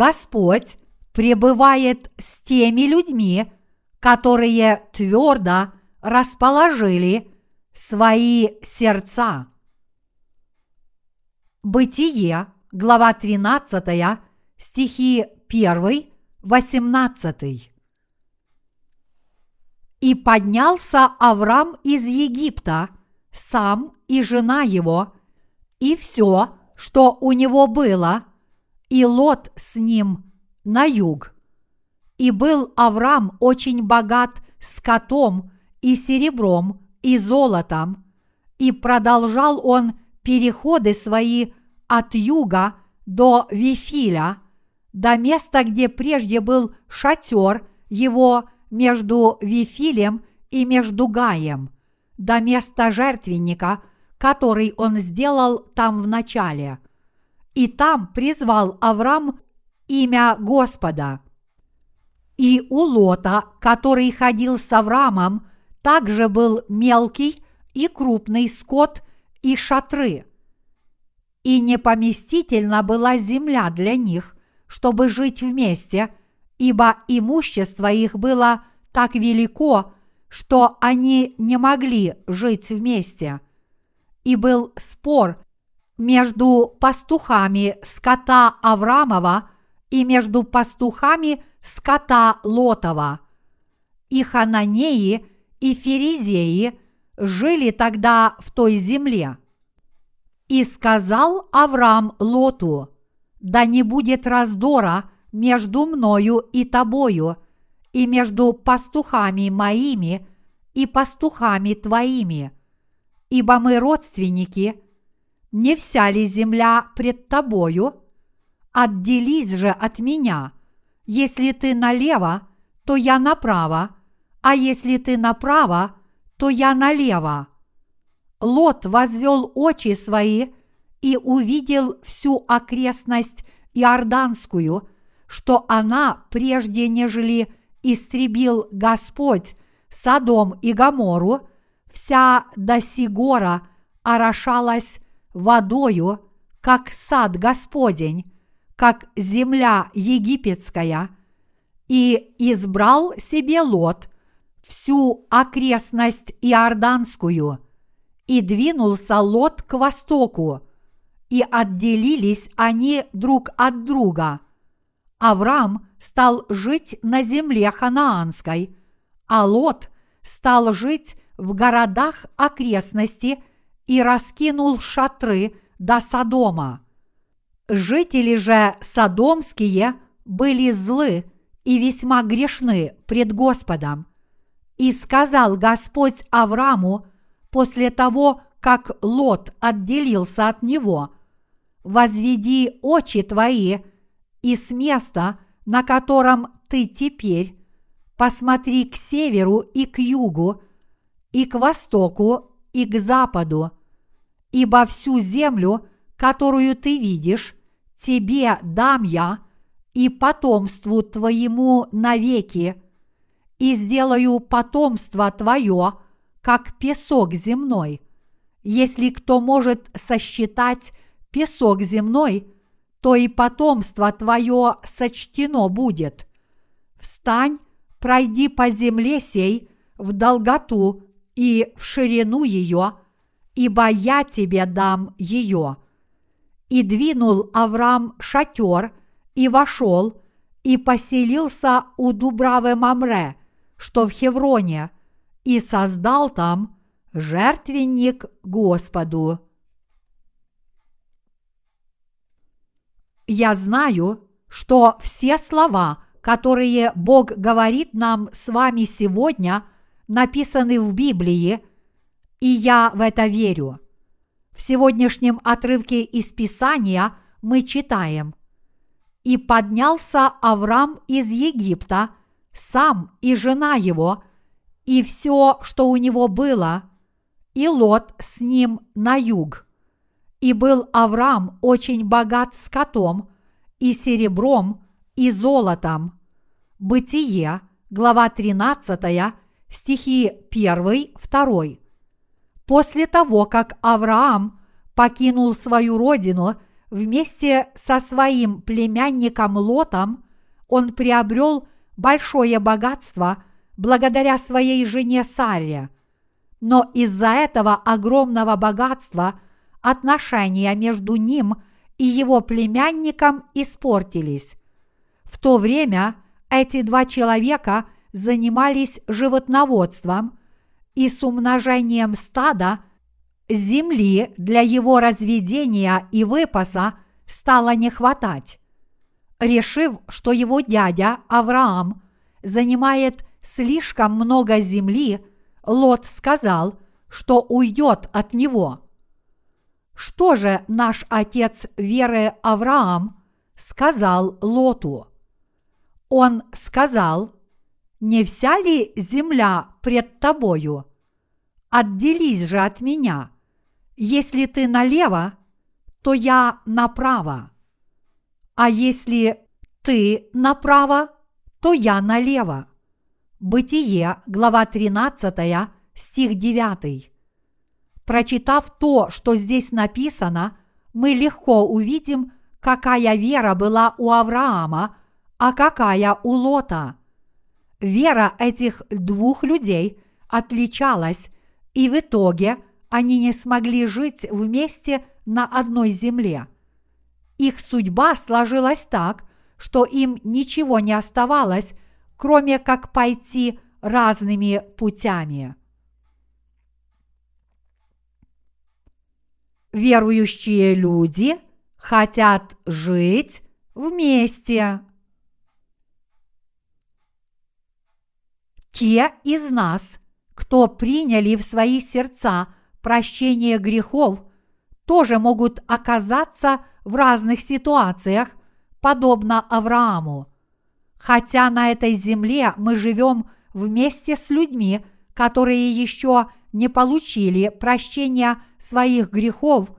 Господь пребывает с теми людьми, которые твердо расположили свои сердца. Бытие, глава 13, стихи 1, 18. И поднялся Авраам из Египта, сам и жена его, и все, что у него было, и Лот с ним на юг. И был Авраам очень богат скотом и серебром и золотом, и продолжал он переходы свои от юга до Вифиля, до места, где прежде был шатер его между Вифилем и между Гаем, до места жертвенника, который он сделал там в начале. И там призвал Авраам имя Господа. И у Лота, который ходил с Авраамом, также был мелкий и крупный скот и шатры. И непоместительна была земля для них, чтобы жить вместе, ибо имущество их было так велико, что они не могли жить вместе. И был спор между пастухами скота Аврамова и между пастухами скота Лотова. И хананеи, и ферезеи жили тогда в той земле. И сказал Авраам Лоту, да не будет раздора между мною и тобою, и между пастухами моими и пастухами твоими, ибо мы родственники, не вся ли земля пред тобою? Отделись же от меня. Если ты налево, то я направо, а если ты направо, то я налево. Лот возвел очи свои и увидел всю окрестность Иорданскую, что она, прежде нежели истребил Господь Содом и Гамору, вся до Сигора орошалась водою, как сад Господень, как земля египетская, и избрал себе Лот всю окрестность Иорданскую, и двинулся Лот к востоку, и отделились они друг от друга. Авраам стал жить на земле ханаанской, а Лот стал жить в городах окрестности и раскинул шатры до Содома. Жители же содомские были злы и весьма грешны пред Господом. И сказал Господь Аврааму после того, как Лот отделился от него, «Возведи очи твои, и с места, на котором ты теперь, посмотри к северу и к югу, и к востоку, и к западу, ибо всю землю, которую ты видишь, тебе дам я и потомству твоему навеки, и сделаю потомство твое, как песок земной. Если кто может сосчитать песок земной, то и потомство твое сочтено будет. Встань, пройди по земле сей в долготу и в ширину ее, ибо я тебе дам ее и двинул Авраам шатер и вошел и поселился у Дубравы Мамре, что в Хевроне, и создал там жертвенник Господу. Я знаю, что все слова, которые Бог говорит нам с вами сегодня, написаны в Библии, и я в это верю – в сегодняшнем отрывке из Писания мы читаем «И поднялся Авраам из Египта, сам и жена его, и все, что у него было, и Лот с ним на юг. И был Авраам очень богат скотом, и серебром, и золотом». Бытие, глава 13, стихи 1, 2. После того, как Авраам покинул свою родину вместе со своим племянником Лотом он приобрел большое богатство благодаря своей жене Саре. Но из-за этого огромного богатства отношения между ним и его племянником испортились. В то время эти два человека занимались животноводством и с умножением стада земли для его разведения и выпаса стало не хватать. Решив, что его дядя Авраам занимает слишком много земли, Лот сказал, что уйдет от него. Что же наш отец веры Авраам сказал Лоту? Он сказал, не вся ли земля пред тобою? Отделись же от меня. Если ты налево, то я направо. А если ты направо, то я налево. Бытие, глава 13, стих 9. Прочитав то, что здесь написано, мы легко увидим, какая вера была у Авраама, а какая у Лота. Вера этих двух людей отличалась, и в итоге они не смогли жить вместе на одной земле. Их судьба сложилась так, что им ничего не оставалось, кроме как пойти разными путями. Верующие люди хотят жить вместе. Те из нас, кто приняли в свои сердца прощение грехов, тоже могут оказаться в разных ситуациях, подобно Аврааму. Хотя на этой земле мы живем вместе с людьми, которые еще не получили прощения своих грехов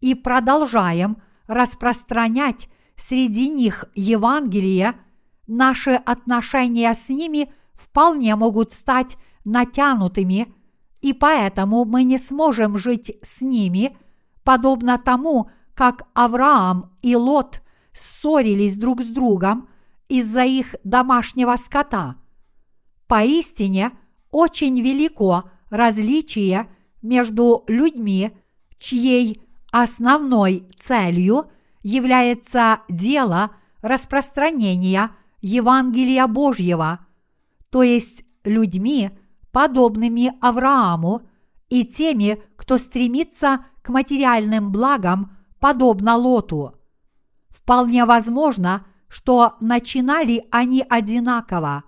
и продолжаем распространять среди них Евангелие, наши отношения с ними вполне могут стать натянутыми, и поэтому мы не сможем жить с ними, подобно тому, как Авраам и Лот ссорились друг с другом из-за их домашнего скота. Поистине очень велико различие между людьми, чьей основной целью является дело распространения Евангелия Божьего, то есть людьми, подобными Аврааму, и теми, кто стремится к материальным благам, подобно Лоту. Вполне возможно, что начинали они одинаково,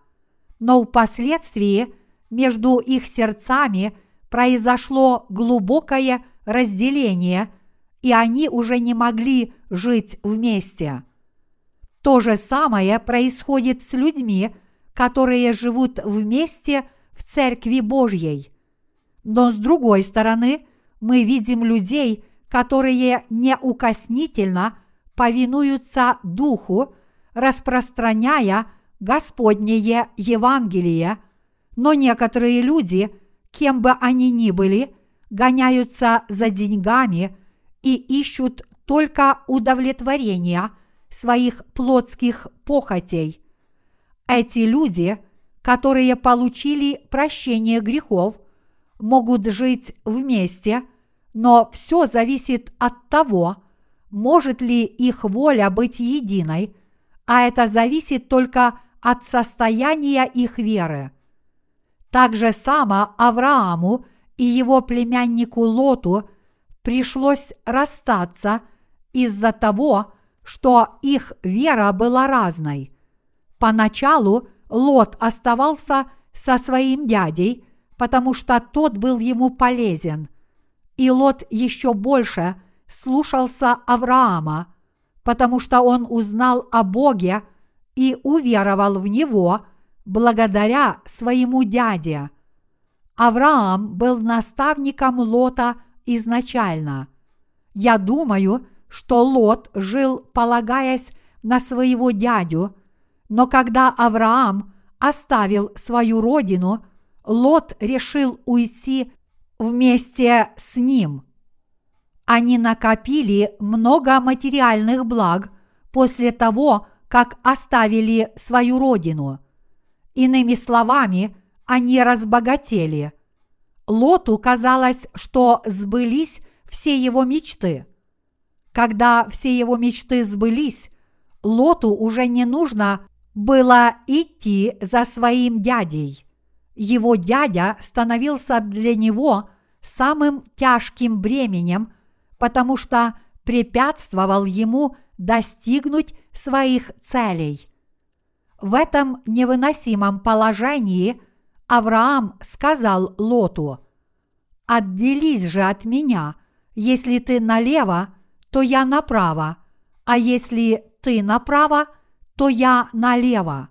но впоследствии между их сердцами произошло глубокое разделение, и они уже не могли жить вместе. То же самое происходит с людьми, которые живут вместе в Церкви Божьей. Но с другой стороны, мы видим людей, которые неукоснительно повинуются Духу, распространяя Господнее Евангелие, но некоторые люди, кем бы они ни были, гоняются за деньгами и ищут только удовлетворения своих плотских похотей. Эти люди, которые получили прощение грехов, могут жить вместе, но все зависит от того, может ли их воля быть единой, а это зависит только от состояния их веры. Так же само Аврааму и его племяннику Лоту пришлось расстаться из-за того, что их вера была разной. Поначалу Лот оставался со своим дядей, потому что тот был ему полезен, и Лот еще больше слушался Авраама, потому что он узнал о Боге и уверовал в Него благодаря своему дяде. Авраам был наставником Лота изначально. Я думаю, что Лот жил, полагаясь на своего дядю, но когда Авраам оставил свою родину, Лот решил уйти вместе с ним. Они накопили много материальных благ после того, как оставили свою родину. Иными словами, они разбогатели. Лоту казалось, что сбылись все его мечты. Когда все его мечты сбылись, Лоту уже не нужно было идти за своим дядей. Его дядя становился для него самым тяжким бременем, потому что препятствовал ему достигнуть своих целей. В этом невыносимом положении Авраам сказал Лоту, «Отделись же от меня, если ты налево, то я направо, а если ты направо, то я налево».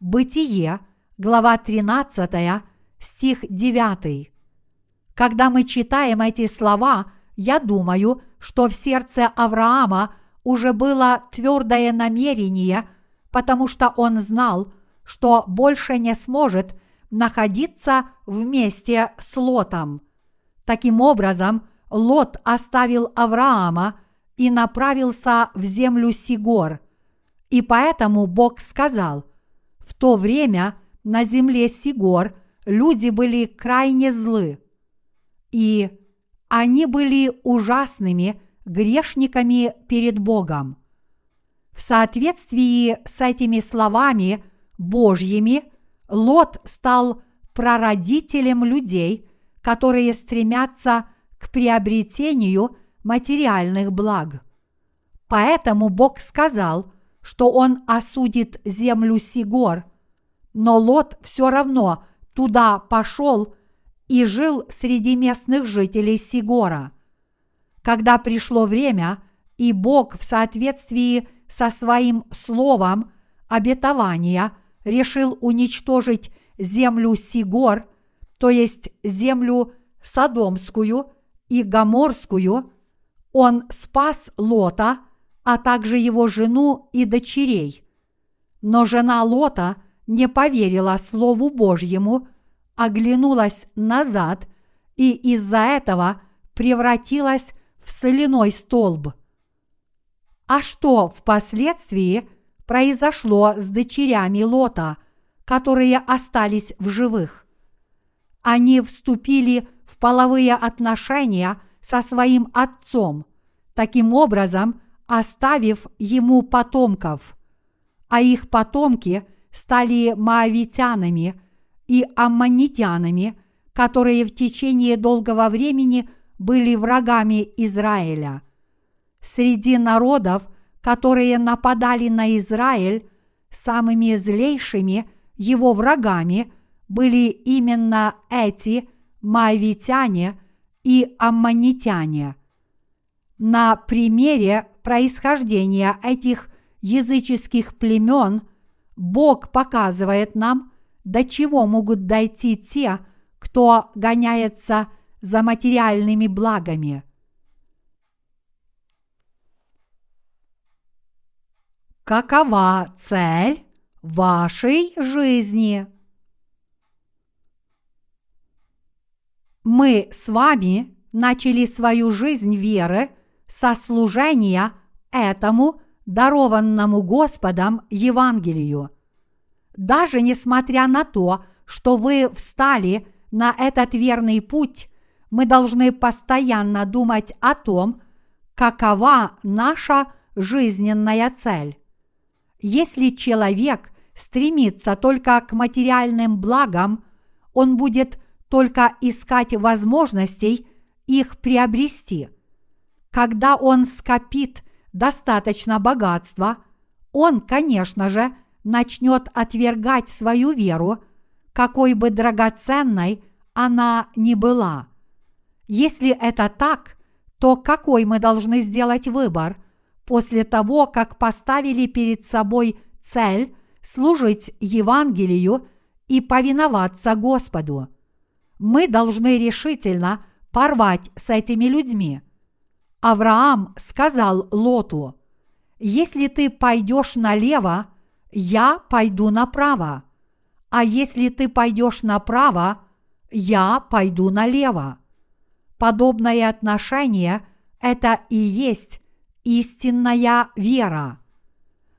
Бытие, глава 13, стих 9. Когда мы читаем эти слова, я думаю, что в сердце Авраама уже было твердое намерение, потому что он знал, что больше не сможет находиться вместе с Лотом. Таким образом, Лот оставил Авраама и направился в землю Сигор. И поэтому Бог сказал, в то время на земле Сигор люди были крайне злы. И они были ужасными грешниками перед Богом. В соответствии с этими словами Божьими Лот стал прародителем людей, которые стремятся к приобретению материальных благ. Поэтому Бог сказал, что Он осудит землю Сигор, но Лот все равно туда пошел и жил среди местных жителей Сигора. Когда пришло время, и Бог в соответствии со своим словом обетования решил уничтожить землю Сигор, то есть землю Содомскую и Гоморскую, он спас Лота, а также его жену и дочерей. Но жена Лота не поверила Слову Божьему – оглянулась назад и из-за этого превратилась в соляной столб. А что впоследствии произошло с дочерями Лота, которые остались в живых? Они вступили в половые отношения со своим отцом, таким образом оставив ему потомков, а их потомки стали маавитянами – и аммонитянами, которые в течение долгого времени были врагами Израиля. Среди народов, которые нападали на Израиль, самыми злейшими его врагами были именно эти маавитяне и аммонитяне. На примере происхождения этих языческих племен Бог показывает нам, до чего могут дойти те, кто гоняется за материальными благами. Какова цель вашей жизни? Мы с вами начали свою жизнь веры со служения этому дарованному Господом Евангелию – даже несмотря на то, что вы встали на этот верный путь, мы должны постоянно думать о том, какова наша жизненная цель. Если человек стремится только к материальным благам, он будет только искать возможностей их приобрести. Когда он скопит достаточно богатства, он, конечно же, начнет отвергать свою веру, какой бы драгоценной она ни была. Если это так, то какой мы должны сделать выбор после того, как поставили перед собой цель служить Евангелию и повиноваться Господу? Мы должны решительно порвать с этими людьми. Авраам сказал Лоту, если ты пойдешь налево, я пойду направо, а если ты пойдешь направо, я пойду налево. Подобное отношение это и есть истинная вера.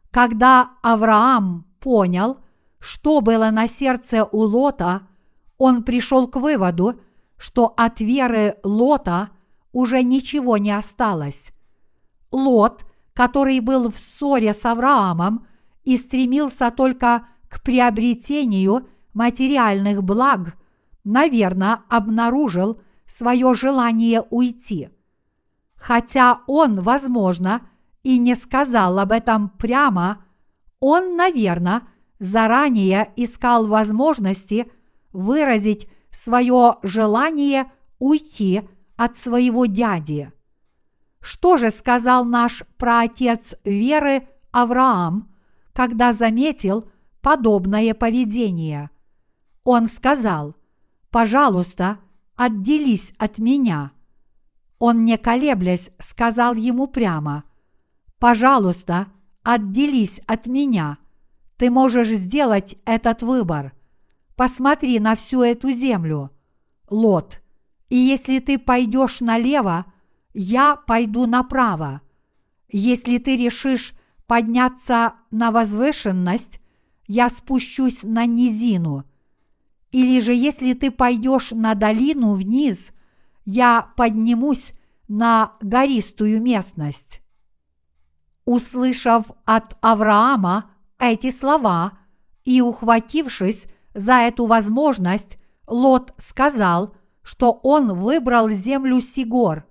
Когда Авраам понял, что было на сердце у Лота, он пришел к выводу, что от веры Лота уже ничего не осталось. Лот, который был в ссоре с Авраамом и стремился только к приобретению материальных благ, наверное, обнаружил свое желание уйти. Хотя он, возможно, и не сказал об этом прямо, он, наверное, заранее искал возможности выразить свое желание уйти от своего дяди. Что же сказал наш праотец веры Авраам, когда заметил подобное поведение? Он сказал, «Пожалуйста, отделись от меня». Он, не колеблясь, сказал ему прямо, «Пожалуйста, отделись от меня. Ты можешь сделать этот выбор. Посмотри на всю эту землю, Лот, и если ты пойдешь налево, я пойду направо. Если ты решишь подняться на возвышенность, я спущусь на низину. Или же если ты пойдешь на долину вниз, я поднимусь на гористую местность. Услышав от Авраама эти слова и ухватившись за эту возможность, Лот сказал, что он выбрал землю Сигор.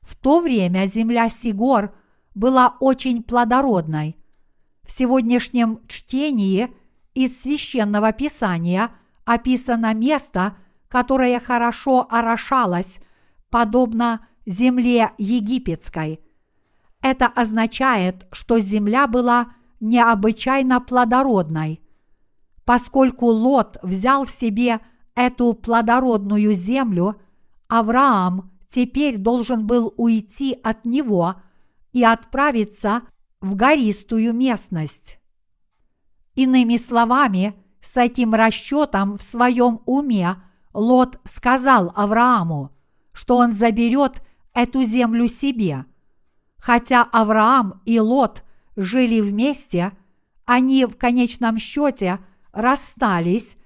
В то время земля Сигор была очень плодородной. В сегодняшнем чтении из священного писания описано место, которое хорошо орошалось, подобно земле египетской. Это означает, что земля была необычайно плодородной. Поскольку Лот взял себе эту плодородную землю, Авраам теперь должен был уйти от него и отправиться в гористую местность. Иными словами, с этим расчетом в своем уме Лот сказал Аврааму, что он заберет эту землю себе. Хотя Авраам и Лот жили вместе, они в конечном счете расстались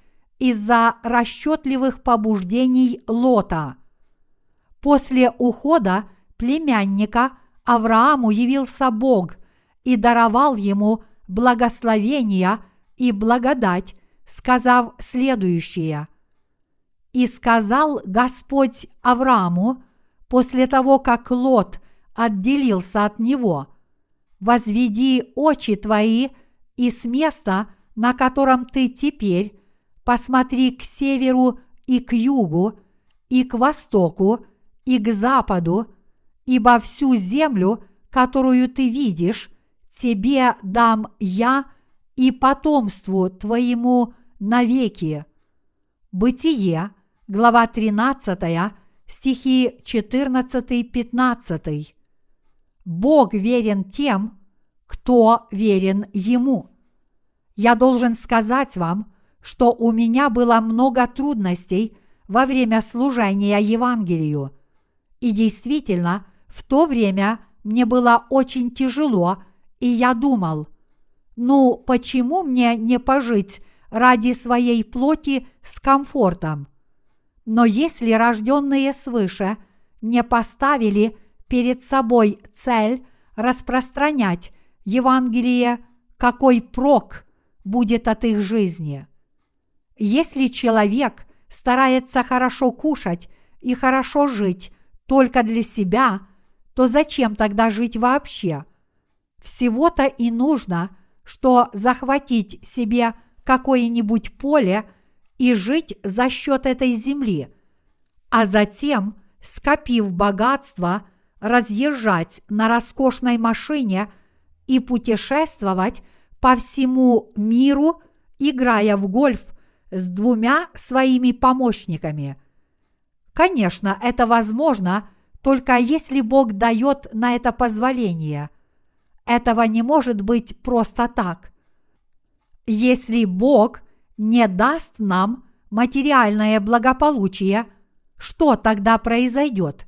из-за расчетливых побуждений Лота. После ухода племянника Аврааму явился Бог и даровал ему благословения и благодать, сказав следующее. «И сказал Господь Аврааму после того, как Лот отделился от него, «Возведи очи твои и с места, на котором ты теперь, посмотри к северу и к югу, и к востоку, и к западу, ибо всю землю, которую ты видишь, тебе дам я и потомству твоему навеки. Бытие, глава 13, стихи 14-15. Бог верен тем, кто верен Ему. Я должен сказать вам, что у меня было много трудностей во время служения Евангелию – и действительно, в то время мне было очень тяжело, и я думал, ну почему мне не пожить ради своей плоти с комфортом? Но если рожденные свыше не поставили перед собой цель распространять Евангелие, какой прок будет от их жизни? Если человек старается хорошо кушать и хорошо жить, только для себя, то зачем тогда жить вообще? Всего-то и нужно, что захватить себе какое-нибудь поле и жить за счет этой земли, а затем, скопив богатство, разъезжать на роскошной машине и путешествовать по всему миру, играя в гольф с двумя своими помощниками. Конечно, это возможно, только если Бог дает на это позволение. Этого не может быть просто так. Если Бог не даст нам материальное благополучие, что тогда произойдет?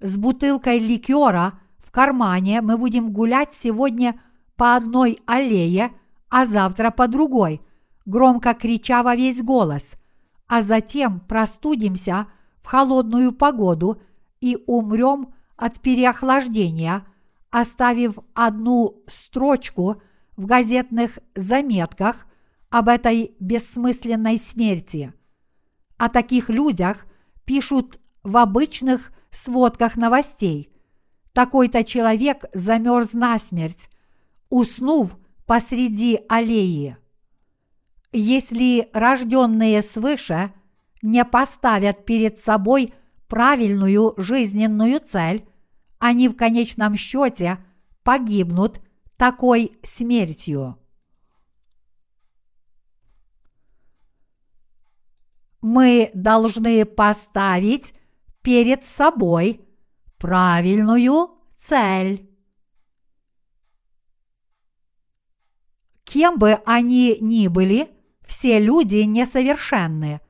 С бутылкой ликера в кармане мы будем гулять сегодня по одной аллее, а завтра по другой, громко крича во весь голос, а затем простудимся в холодную погоду и умрем от переохлаждения, оставив одну строчку в газетных заметках об этой бессмысленной смерти. О таких людях пишут в обычных сводках новостей. Такой-то человек замерз насмерть, уснув посреди аллеи. Если рожденные свыше не поставят перед собой правильную жизненную цель, они в конечном счете погибнут такой смертью. Мы должны поставить перед собой правильную цель. Кем бы они ни были, все люди несовершенны,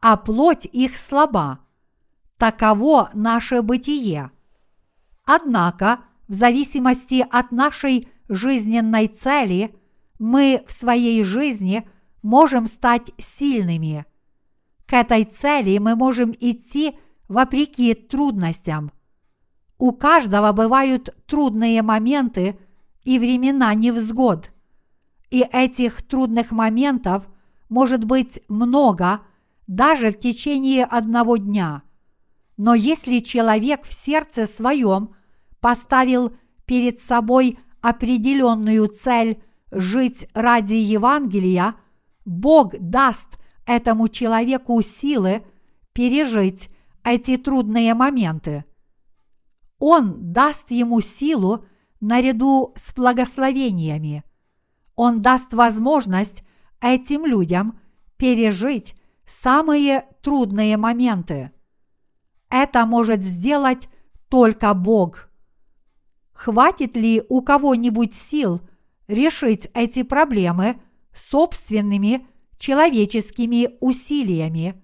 а плоть их слаба. Таково наше бытие. Однако, в зависимости от нашей жизненной цели, мы в своей жизни можем стать сильными. К этой цели мы можем идти вопреки трудностям. У каждого бывают трудные моменты и времена невзгод. И этих трудных моментов может быть много даже в течение одного дня. Но если человек в сердце своем поставил перед собой определенную цель жить ради Евангелия, Бог даст этому человеку силы пережить эти трудные моменты. Он даст ему силу наряду с благословениями. Он даст возможность этим людям пережить самые трудные моменты. Это может сделать только Бог. Хватит ли у кого-нибудь сил решить эти проблемы собственными человеческими усилиями?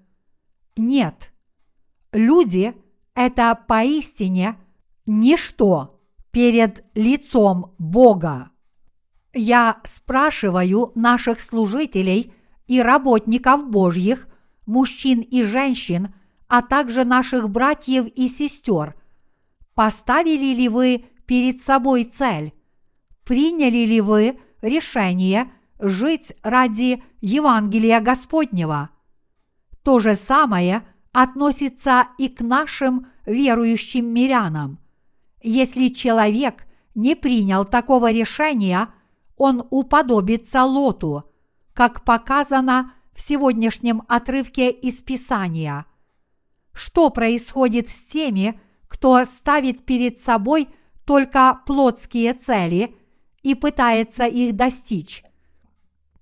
Нет. Люди – это поистине ничто перед лицом Бога. Я спрашиваю наших служителей и работников Божьих, мужчин и женщин, а также наших братьев и сестер, поставили ли вы перед собой цель? Приняли ли вы решение жить ради Евангелия Господнего? То же самое относится и к нашим верующим мирянам. Если человек не принял такого решения, он уподобится Лоту, как показано в сегодняшнем отрывке из Писания. Что происходит с теми, кто ставит перед собой только плотские цели и пытается их достичь?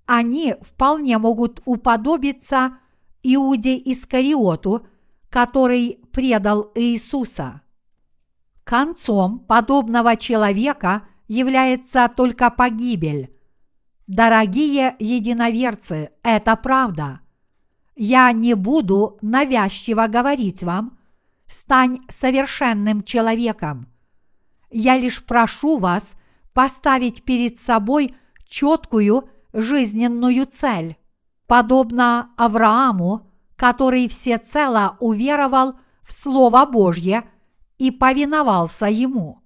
Они вполне могут уподобиться Иуде Искариоту, который предал Иисуса. Концом подобного человека – является только погибель. Дорогие единоверцы, это правда. Я не буду навязчиво говорить вам, стань совершенным человеком. Я лишь прошу вас поставить перед собой четкую жизненную цель, подобно Аврааму, который всецело уверовал в Слово Божье и повиновался ему.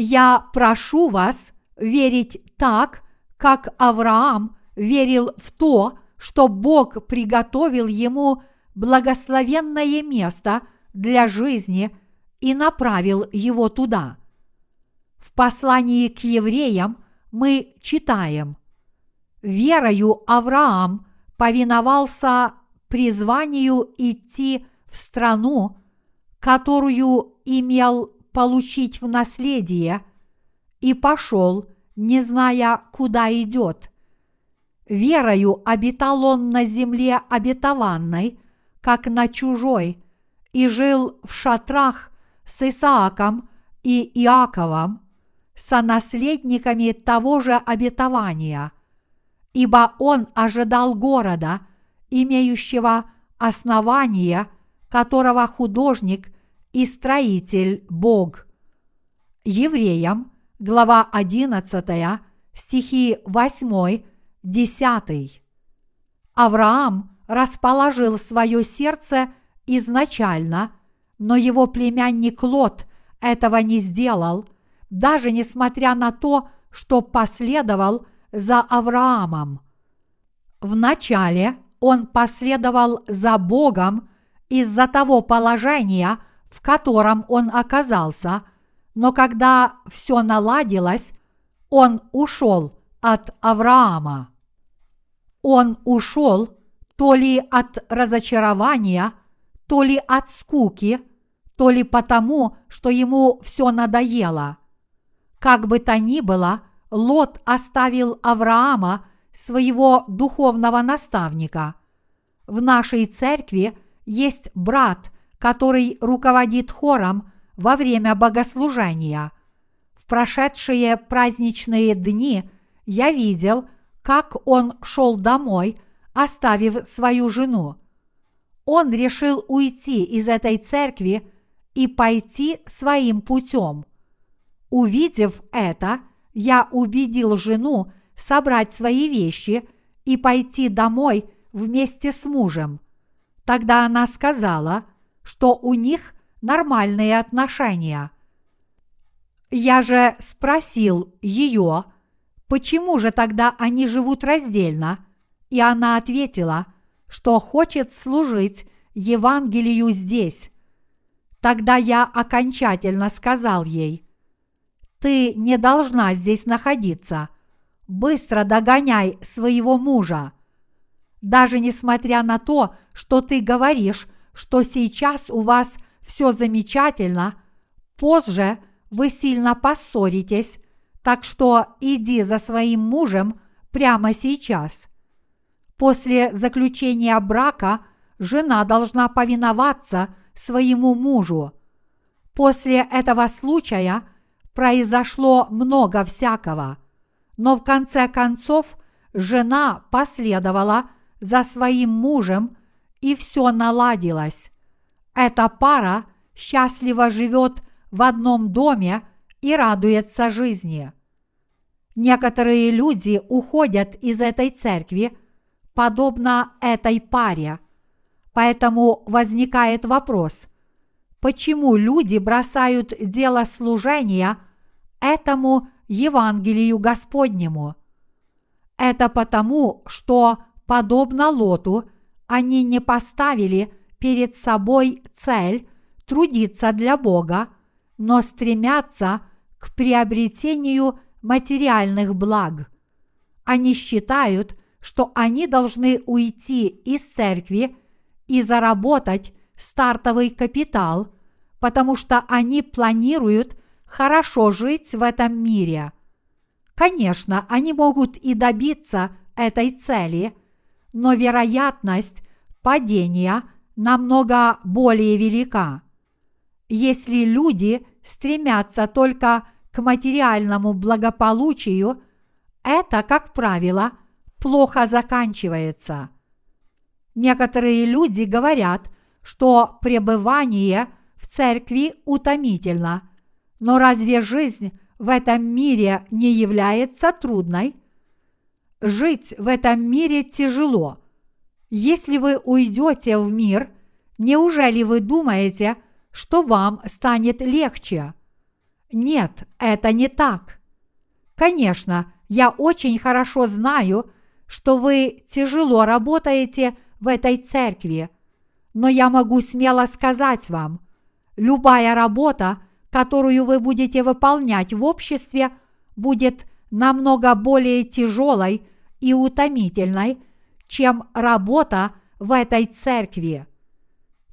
Я прошу вас верить так, как Авраам верил в то, что Бог приготовил ему благословенное место для жизни и направил его туда. В послании к евреям мы читаем «Верою Авраам повиновался призванию идти в страну, которую имел получить в наследие, и пошел, не зная, куда идет. Верою обитал он на земле обетованной, как на чужой, и жил в шатрах с Исааком и Иаковом, сонаследниками того же обетования, ибо он ожидал города, имеющего основание, которого художник и строитель Бог. Евреям, глава 11, стихи 8, 10. Авраам расположил свое сердце изначально, но его племянник Лот этого не сделал, даже несмотря на то, что последовал за Авраамом. Вначале он последовал за Богом из-за того положения, в котором он оказался, но когда все наладилось, он ушел от Авраама. Он ушел то ли от разочарования, то ли от скуки, то ли потому, что ему все надоело. Как бы то ни было, Лот оставил Авраама, своего духовного наставника. В нашей церкви есть брат, который руководит хором во время богослужения. В прошедшие праздничные дни я видел, как он шел домой, оставив свою жену. Он решил уйти из этой церкви и пойти своим путем. Увидев это, я убедил жену собрать свои вещи и пойти домой вместе с мужем. Тогда она сказала, что у них нормальные отношения. Я же спросил ее, почему же тогда они живут раздельно, и она ответила, что хочет служить Евангелию здесь. Тогда я окончательно сказал ей, ты не должна здесь находиться. Быстро догоняй своего мужа. Даже несмотря на то, что ты говоришь, что сейчас у вас все замечательно, позже вы сильно поссоритесь, так что иди за своим мужем прямо сейчас. После заключения брака жена должна повиноваться своему мужу. После этого случая произошло много всякого, но в конце концов жена последовала за своим мужем, и все наладилось. Эта пара счастливо живет в одном доме и радуется жизни. Некоторые люди уходят из этой церкви, подобно этой паре. Поэтому возникает вопрос, почему люди бросают дело служения этому Евангелию Господнему? Это потому, что, подобно Лоту, они не поставили перед собой цель трудиться для Бога, но стремятся к приобретению материальных благ. Они считают, что они должны уйти из церкви и заработать стартовый капитал, потому что они планируют хорошо жить в этом мире. Конечно, они могут и добиться этой цели, но вероятность падения намного более велика. Если люди стремятся только к материальному благополучию, это, как правило, плохо заканчивается. Некоторые люди говорят, что пребывание в церкви утомительно, но разве жизнь в этом мире не является трудной? Жить в этом мире тяжело. Если вы уйдете в мир, неужели вы думаете, что вам станет легче? Нет, это не так. Конечно, я очень хорошо знаю, что вы тяжело работаете в этой церкви, но я могу смело сказать вам, любая работа, которую вы будете выполнять в обществе, будет намного более тяжелой и утомительной, чем работа в этой церкви.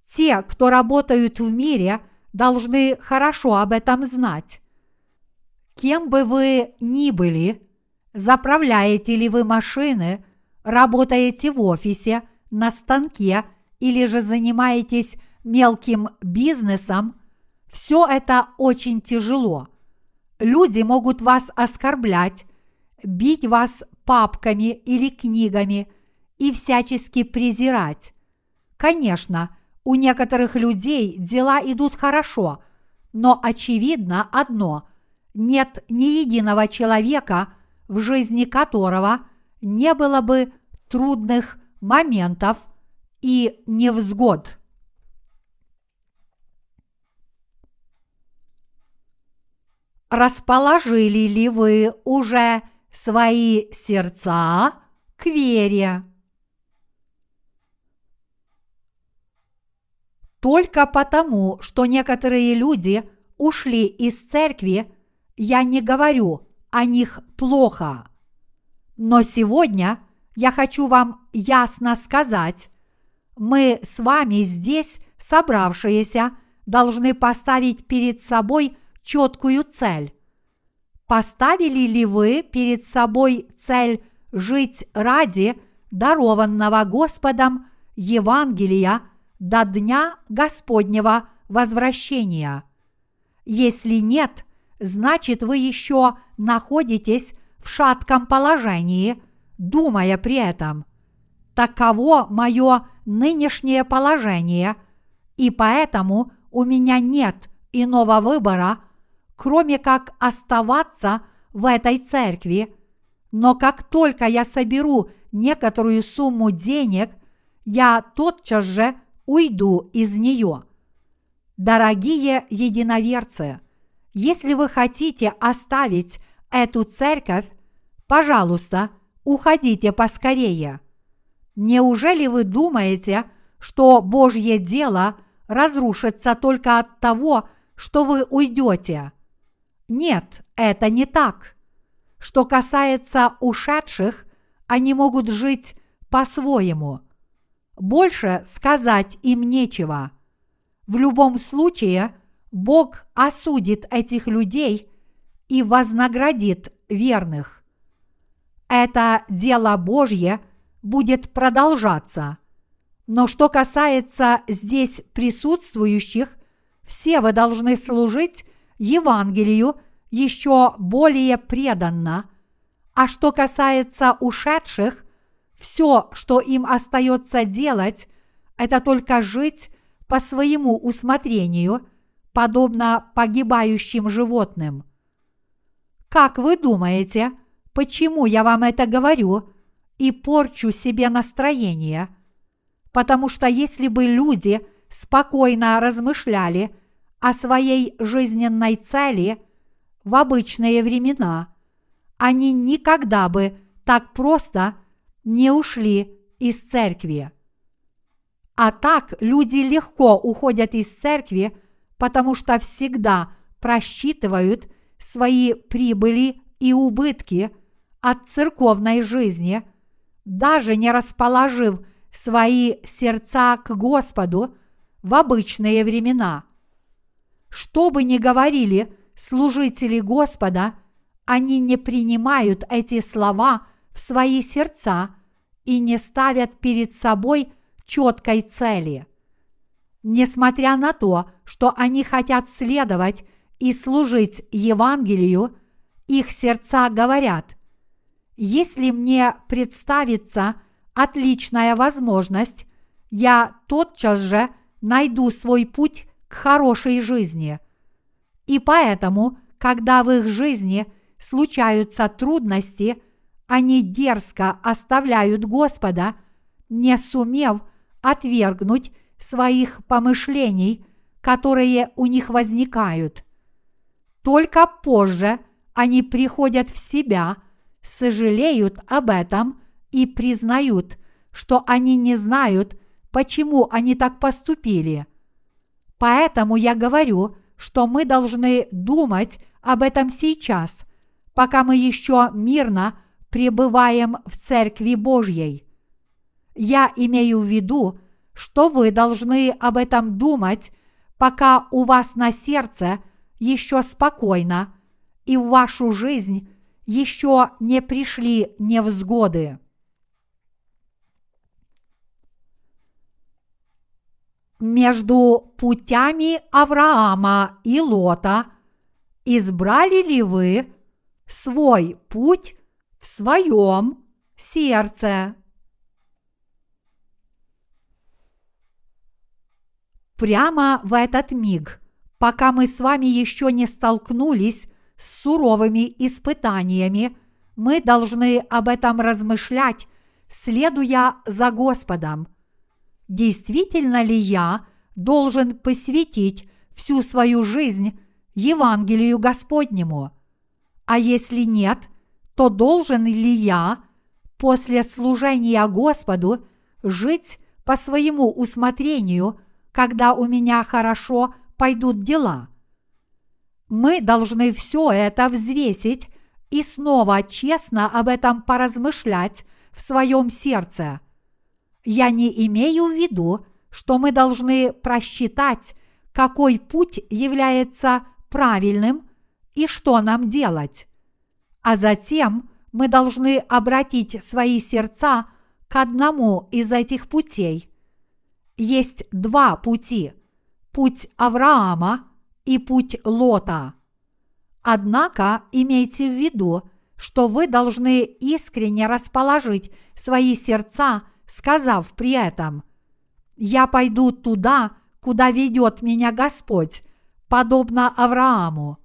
Те, кто работают в мире, должны хорошо об этом знать. Кем бы вы ни были, заправляете ли вы машины, работаете в офисе, на станке или же занимаетесь мелким бизнесом – все это очень тяжело. Люди могут вас оскорблять, бить вас папками или книгами и всячески презирать. Конечно, У некоторых людей дела идут хорошо, но очевидно одно – нет ни единого человека, в жизни которого не было бы трудных моментов и невзгод. Расположили ли вы уже свои сердца к вере? Только потому, что некоторые люди ушли из церкви, я не говорю о них плохо. Но сегодня я хочу вам ясно сказать, мы с вами здесь, собравшиеся, должны поставить перед собой четкую цель. Поставили ли вы перед собой цель жить ради дарованного Господом Евангелия до дня Господнего возвращения? Если нет, значит вы еще находитесь в шатком положении, думая при этом. Таково мое нынешнее положение, и поэтому у меня нет иного выбора, кроме как оставаться в этой церкви. Но как только я соберу некоторую сумму денег, я тотчас же уйду из нее. Дорогие единоверцы, если вы хотите оставить эту церковь, пожалуйста, уходите поскорее. Неужели вы думаете, что Божье дело разрушится только от того, что вы уйдете? Нет, это не так. Что касается ушедших, они могут жить по-своему. Больше сказать им нечего. В любом случае, Бог осудит этих людей и вознаградит верных. Это дело Божье будет продолжаться. Но что касается здесь присутствующих, все вы должны служить Евангелию еще более преданно, а что касается ушедших, все, что им остается делать, это только жить по своему усмотрению, подобно погибающим животным. Как вы думаете, почему я вам это говорю и порчу себе настроение? Потому что если бы люди спокойно размышляли – о своей жизненной цели в обычные времена, они никогда бы так просто не ушли из церкви. А так люди легко уходят из церкви, потому что всегда просчитывают свои прибыли и убытки от церковной жизни, даже не расположив свои сердца к Господу в обычные времена – что бы ни говорили служители Господа, они не принимают эти слова в свои сердца и не ставят перед собой четкой цели. Несмотря на то, что они хотят следовать и служить Евангелию, их сердца говорят, если мне представится отличная возможность, я тотчас же найду свой путь хорошей жизни. И поэтому, когда в их жизни случаются трудности, они дерзко оставляют Господа, не сумев отвергнуть своих помышлений, которые у них возникают. Только позже они приходят в себя, сожалеют об этом и признают, что они не знают, почему они так поступили – Поэтому я говорю, что мы должны думать об этом сейчас, пока мы еще мирно пребываем в Церкви Божьей. Я имею в виду, что вы должны об этом думать, пока у вас на сердце еще спокойно и в вашу жизнь еще не пришли невзгоды. Между путями Авраама и Лота избрали ли вы свой путь в своем сердце? Прямо в этот миг, пока мы с вами еще не столкнулись с суровыми испытаниями, мы должны об этом размышлять, следуя за Господом. Действительно ли я должен посвятить всю свою жизнь Евангелию Господнему? А если нет, то должен ли я после служения Господу жить по своему усмотрению, когда у меня хорошо пойдут дела? Мы должны все это взвесить и снова честно об этом поразмышлять в своем сердце. Я не имею в виду, что мы должны просчитать, какой путь является правильным и что нам делать. А затем мы должны обратить свои сердца к одному из этих путей. Есть два пути – путь Авраама и путь Лота. Однако имейте в виду, что вы должны искренне расположить свои сердца, сказав при этом «Я пойду туда, куда ведет меня Господь, подобно Аврааму».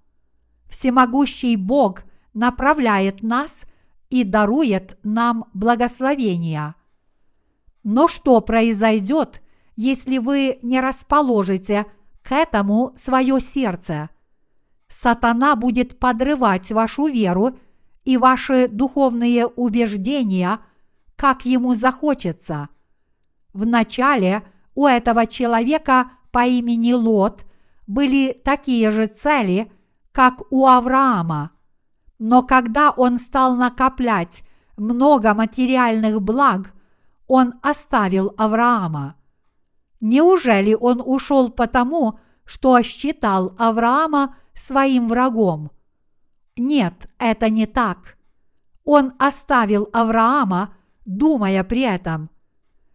Всемогущий Бог направляет нас и дарует нам благословения. Но что произойдет, если вы не расположите к этому свое сердце – сатана будет подрывать вашу веру и ваши духовные убеждения, как ему захочется. Вначале у этого человека по имени Лот были такие же цели, как у Авраама. Но когда он стал накоплять много материальных благ, он оставил Авраама. Неужели он ушел потому, что считал Авраама своим врагом. Нет, это не так. Он оставил Авраама, думая при этом,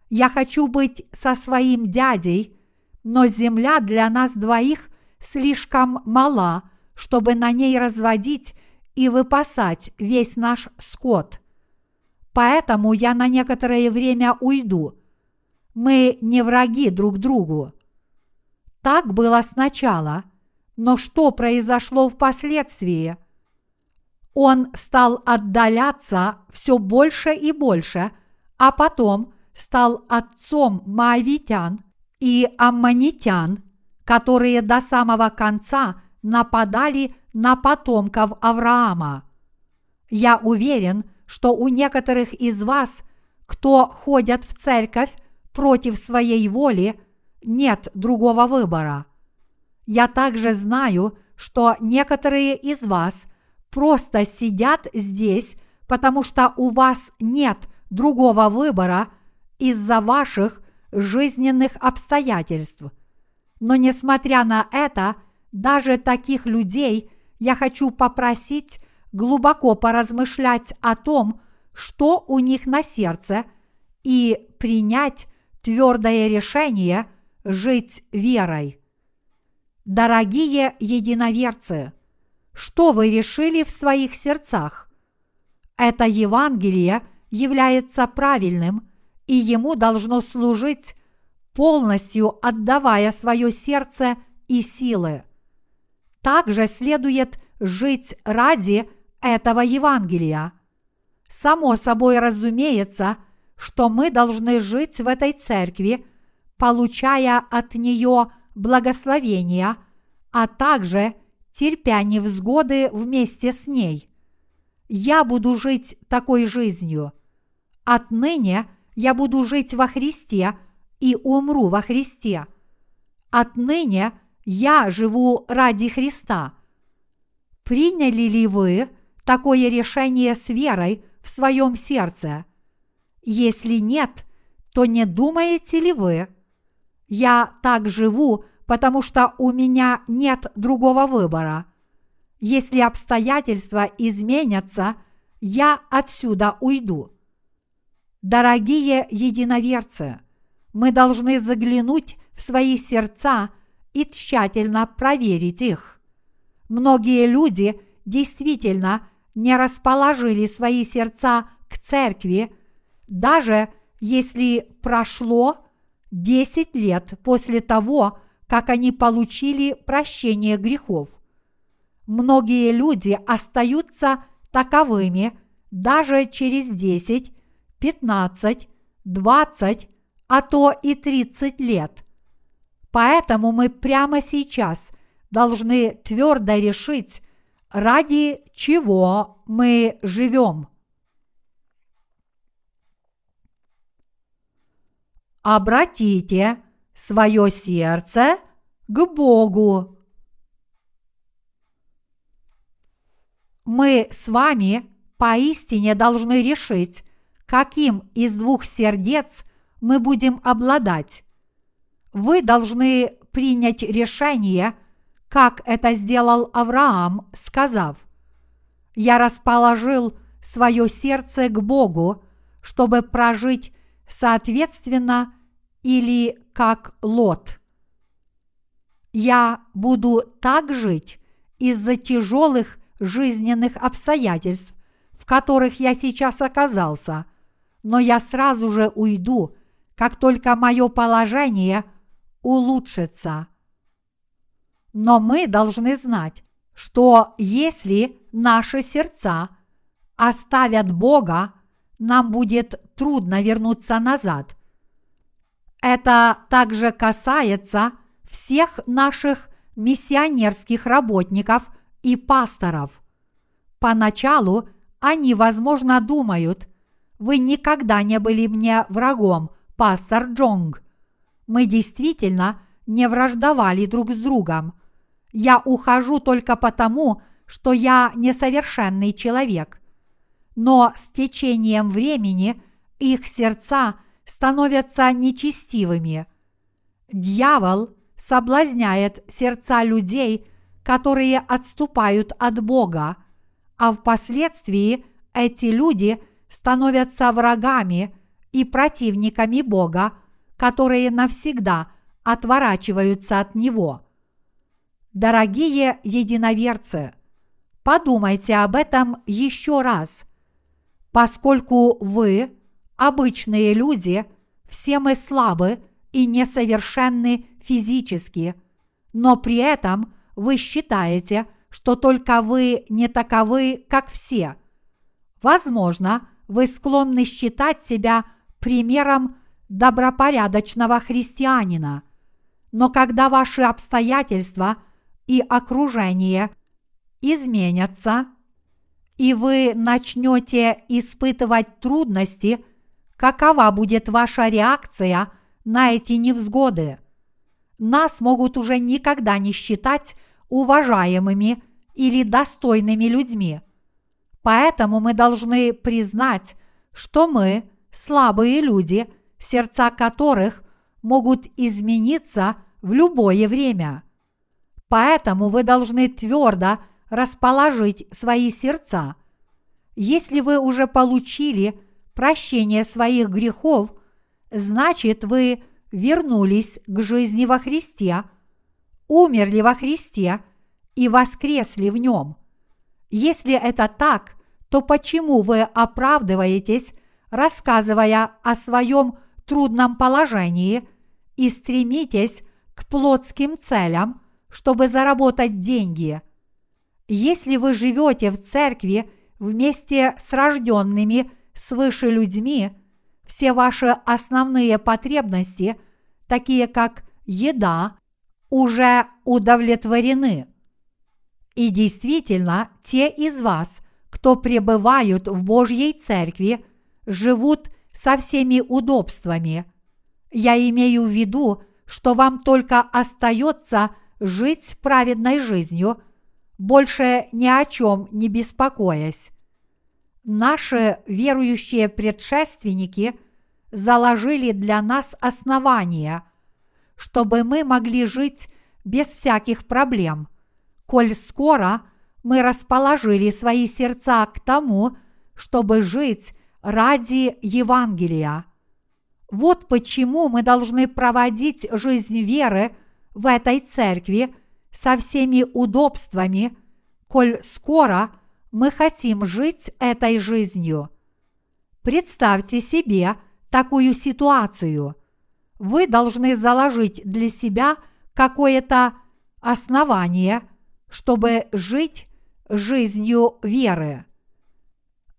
«Я хочу быть со своим дядей, но земля для нас двоих слишком мала, чтобы на ней разводить и выпасать весь наш скот. Поэтому я на некоторое время уйду. Мы не враги друг другу. Так было сначала – но что произошло впоследствии? Он стал отдаляться все больше и больше, а потом стал отцом маавитян и аммонитян, которые до самого конца нападали на потомков Авраама. Я уверен, что у некоторых из вас, кто ходят в церковь против своей воли, нет другого выбора – я также знаю, что некоторые из вас просто сидят здесь, потому что у вас нет другого выбора из-за ваших жизненных обстоятельств. Но несмотря на это, даже таких людей я хочу попросить глубоко поразмышлять о том, что у них на сердце, и принять твердое решение жить верой. Дорогие единоверцы, что вы решили в своих сердцах? Это Евангелие является правильным, и ему должно служить, полностью отдавая свое сердце и силы. Также следует жить ради этого Евангелия. Само собой разумеется, что мы должны жить в этой церкви, получая от нее благословения, а также терпя невзгоды вместе с ней. Я буду жить такой жизнью. Отныне я буду жить во Христе и умру во Христе. Отныне я живу ради Христа. Приняли ли вы такое решение с верой в своем сердце? Если нет, то не думаете ли вы, я так живу, потому что у меня нет другого выбора. Если обстоятельства изменятся, я отсюда уйду. Дорогие единоверцы, мы должны заглянуть в свои сердца и тщательно проверить их. Многие люди действительно не расположили свои сердца к церкви, даже если прошло 10 лет после того, как они получили прощение грехов. Многие люди остаются таковыми даже через 10, 15, 20, а то и 30 лет. Поэтому мы прямо сейчас должны твердо решить, ради чего мы живем. Обратите свое сердце к Богу. Мы с вами поистине должны решить, каким из двух сердец мы будем обладать. Вы должны принять решение, как это сделал Авраам, сказав, «Я расположил свое сердце к Богу, чтобы прожить соответственно или как Лот. Я буду так жить из-за тяжелых жизненных обстоятельств, в которых я сейчас оказался, но я сразу же уйду, как только мое положение улучшится. Но мы должны знать, что если наши сердца оставят Бога, нам будет трудно вернуться назад. Это также касается всех наших миссионерских работников и пасторов. Поначалу они, возможно, думают, вы никогда не были мне врагом, пастор Джонг. Мы действительно не враждовали друг с другом. Я ухожу только потому, что я несовершенный человек. Но с течением времени их сердца становятся нечестивыми. Дьявол соблазняет сердца людей, которые отступают от Бога, а впоследствии эти люди становятся врагами и противниками Бога, которые навсегда отворачиваются от Него. Дорогие единоверцы, подумайте об этом еще раз, поскольку вы обычные люди, все мы слабы и несовершенны физически, но при этом вы считаете, что только вы не таковы, как все. Возможно, вы склонны считать себя примером добропорядочного христианина. Но когда ваши обстоятельства и окружение изменятся, и вы начнете испытывать трудности – какова будет ваша реакция на эти невзгоды. Нас могут уже никогда не считать уважаемыми или достойными людьми. Поэтому мы должны признать, что мы слабые люди, сердца которых могут измениться в любое время. Поэтому вы должны твердо расположить свои сердца. Если вы уже получили прощение своих грехов, значит вы вернулись к жизни во Христе, умерли во Христе и воскресли в нем. Если это так, то почему вы оправдываетесь, рассказывая о своем трудном положении и стремитесь к плотским целям, чтобы заработать деньги? Если вы живете в церкви вместе с рожденными свыше людьми, все ваши основные потребности, такие как еда, уже удовлетворены. И действительно, те из вас, кто пребывают в Божьей Церкви, живут со всеми удобствами. Я имею в виду, что вам только остается жить праведной жизнью, больше ни о чем не беспокоясь наши верующие предшественники заложили для нас основания, чтобы мы могли жить без всяких проблем, коль скоро мы расположили свои сердца к тому, чтобы жить ради Евангелия. Вот почему мы должны проводить жизнь веры в этой церкви со всеми удобствами, коль скоро – мы хотим жить этой жизнью. Представьте себе такую ситуацию. Вы должны заложить для себя какое-то основание, чтобы жить жизнью веры.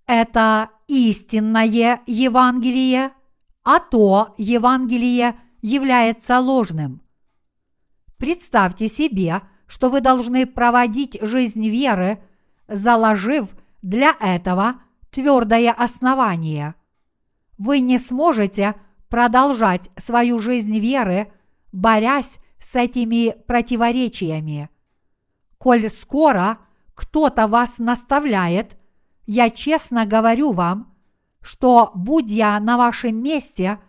Это истинное Евангелие, а то Евангелие является ложным. Представьте себе, что вы должны проводить жизнь веры, заложив для этого твердое основание. Вы не сможете продолжать свою жизнь веры, борясь с этими противоречиями. Коль скоро кто-то вас наставляет, я честно говорю вам, что, будь я на вашем месте,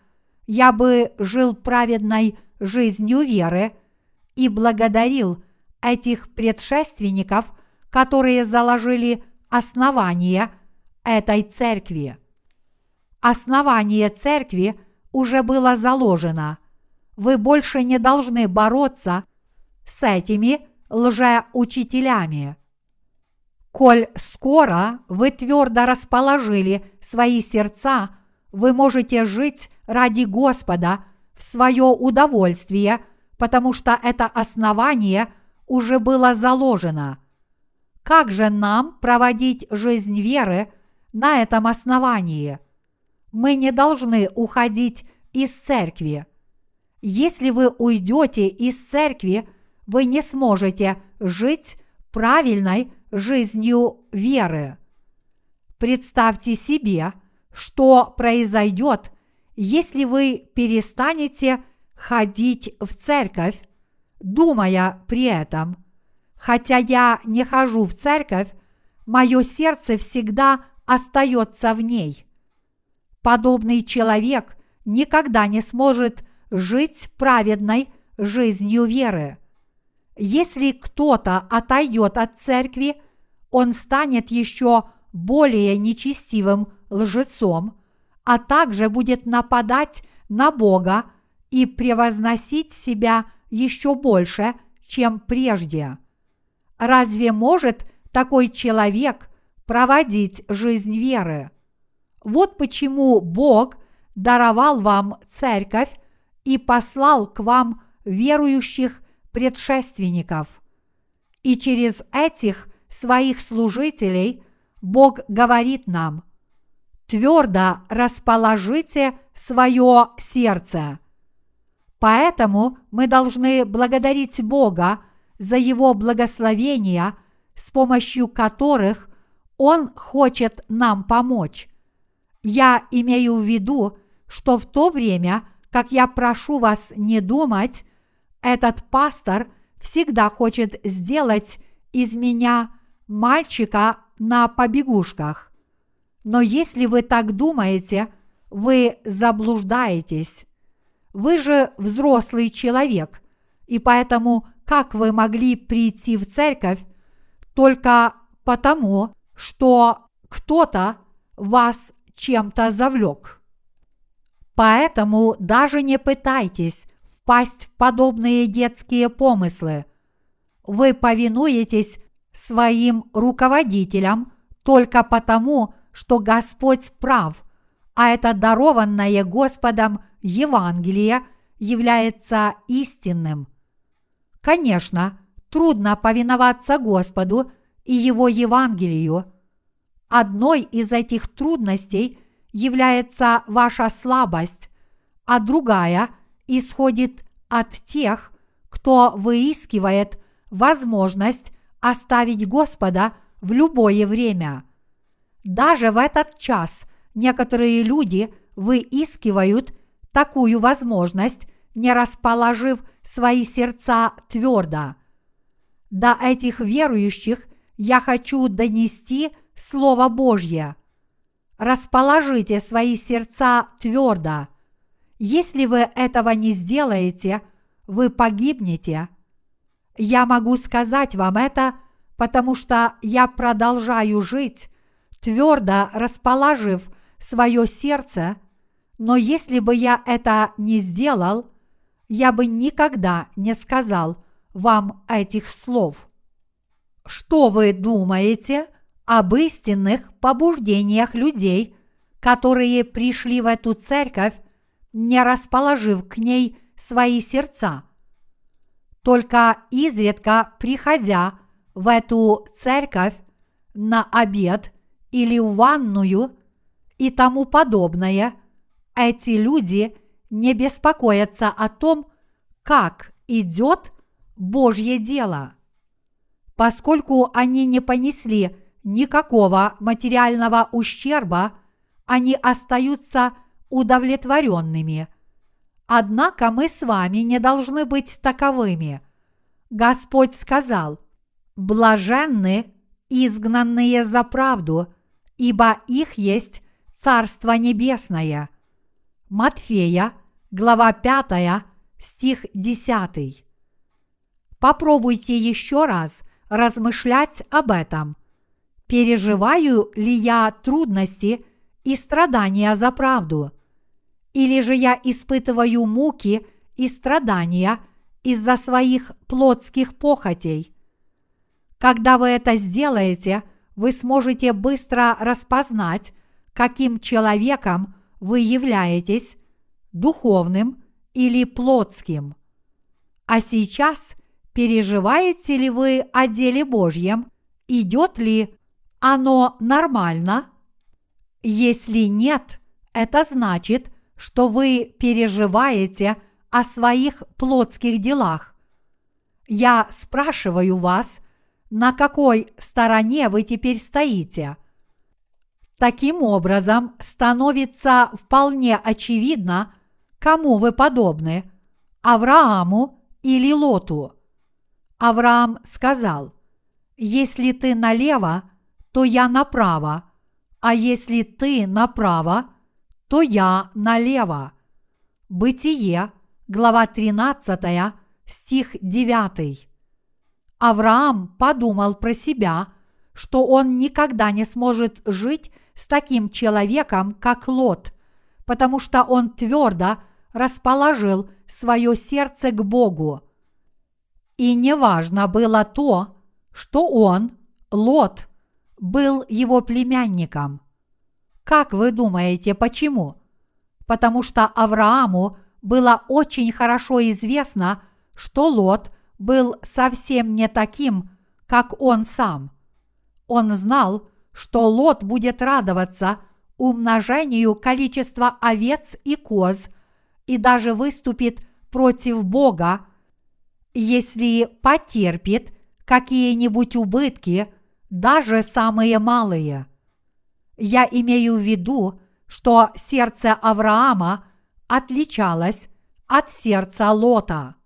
я бы жил праведной жизнью веры и благодарил этих предшественников, которые заложили основание этой церкви. Основание церкви уже было заложено. Вы больше не должны бороться с этими лжеучителями. Коль скоро вы твердо расположили свои сердца, вы можете жить ради Господа в свое удовольствие, потому что это основание уже было заложено. Как же нам проводить жизнь веры на этом основании? Мы не должны уходить из церкви. Если вы уйдете из церкви, вы не сможете жить правильной жизнью веры. Представьте себе, что произойдет, если вы перестанете ходить в церковь, думая при этом, хотя я не хожу в церковь, мое сердце всегда остается в ней. Подобный человек никогда не сможет жить праведной жизнью веры. Если кто-то отойдет от церкви, он станет еще более нечестивым лжецом, а также будет нападать на Бога и превозносить себя еще больше, чем прежде. Разве может такой человек проводить жизнь веры? Вот почему Бог даровал вам церковь и послал к вам верующих предшественников. И через этих своих служителей Бог говорит нам, твердо расположите свое сердце. Поэтому мы должны благодарить Бога за Его благословения, с помощью которых Он хочет нам помочь. Я имею в виду, что в то время, как я прошу вас не думать этот пастор всегда хочет сделать из меня мальчика на побегушках. Но если вы так думаете, вы заблуждаетесь. Вы же взрослый человек, и поэтому как вы могли прийти в церковь только потому, что кто-то вас чем-то завлек. Поэтому даже не пытайтесь впасть в подобные детские помыслы. Вы повинуетесь своим руководителям только потому, что Господь прав, а это дарованное Господом Евангелие является истинным. Конечно, трудно повиноваться Господу и Его Евангелию. Одной из этих трудностей является ваша слабость, а другая исходит от тех, кто выискивает возможность оставить Господа в любое время. Даже в этот час некоторые люди выискивают такую возможность, не расположив свои сердца твердо. До этих верующих я хочу донести Слово Божье. Расположите свои сердца твердо – если вы этого не сделаете, вы погибнете. Я могу сказать вам это, потому что я продолжаю жить, твердо расположив свое сердце, но если бы я это не сделал, я бы никогда не сказал вам этих слов. Что вы думаете об истинных побуждениях людей, которые пришли в эту церковь не расположив к ней свои сердца. только изредка приходя в эту церковь на обед или в ванную и тому подобное, эти люди не беспокоятся о том, как идет Божье дело. Поскольку они не понесли никакого материального ущерба, они остаются удовлетворенными. Однако мы с вами не должны быть таковыми. Господь сказал, «Блаженны изгнанные за правду, ибо их есть Царство Небесное». Матфея, глава 5, стих 10. Попробуйте еще раз размышлять об этом. Переживаю ли я трудности и страдания за правду? Или же я испытываю муки и страдания из-за своих плотских похотей? Когда вы это сделаете, вы сможете быстро распознать, каким человеком вы являетесь, духовным или плотским. А сейчас переживаете ли вы о деле Божьем, идет ли оно нормально? Если нет, это значит, что вы переживаете о своих плотских делах. Я спрашиваю вас, на какой стороне вы теперь стоите. Таким образом, становится вполне очевидно, кому вы подобны – Аврааму или Лоту. Авраам сказал, «Если ты налево, то я направо, а если ты направо, то я налево». Бытие, глава 13, стих 9. Авраам подумал про себя, что он никогда не сможет жить с таким человеком, как Лот, потому что он твердо расположил свое сердце к Богу. И неважно было то, что он, Лот, был его племянником. Как вы думаете, почему? Потому что Аврааму было очень хорошо известно, что Лот был совсем не таким, как он сам. Он знал, что Лот будет радоваться умножению количества овец и коз и даже выступит против Бога, если потерпит какие-нибудь убытки, даже самые малые. Я имею в виду, что сердце Авраама отличалось от сердца Лота.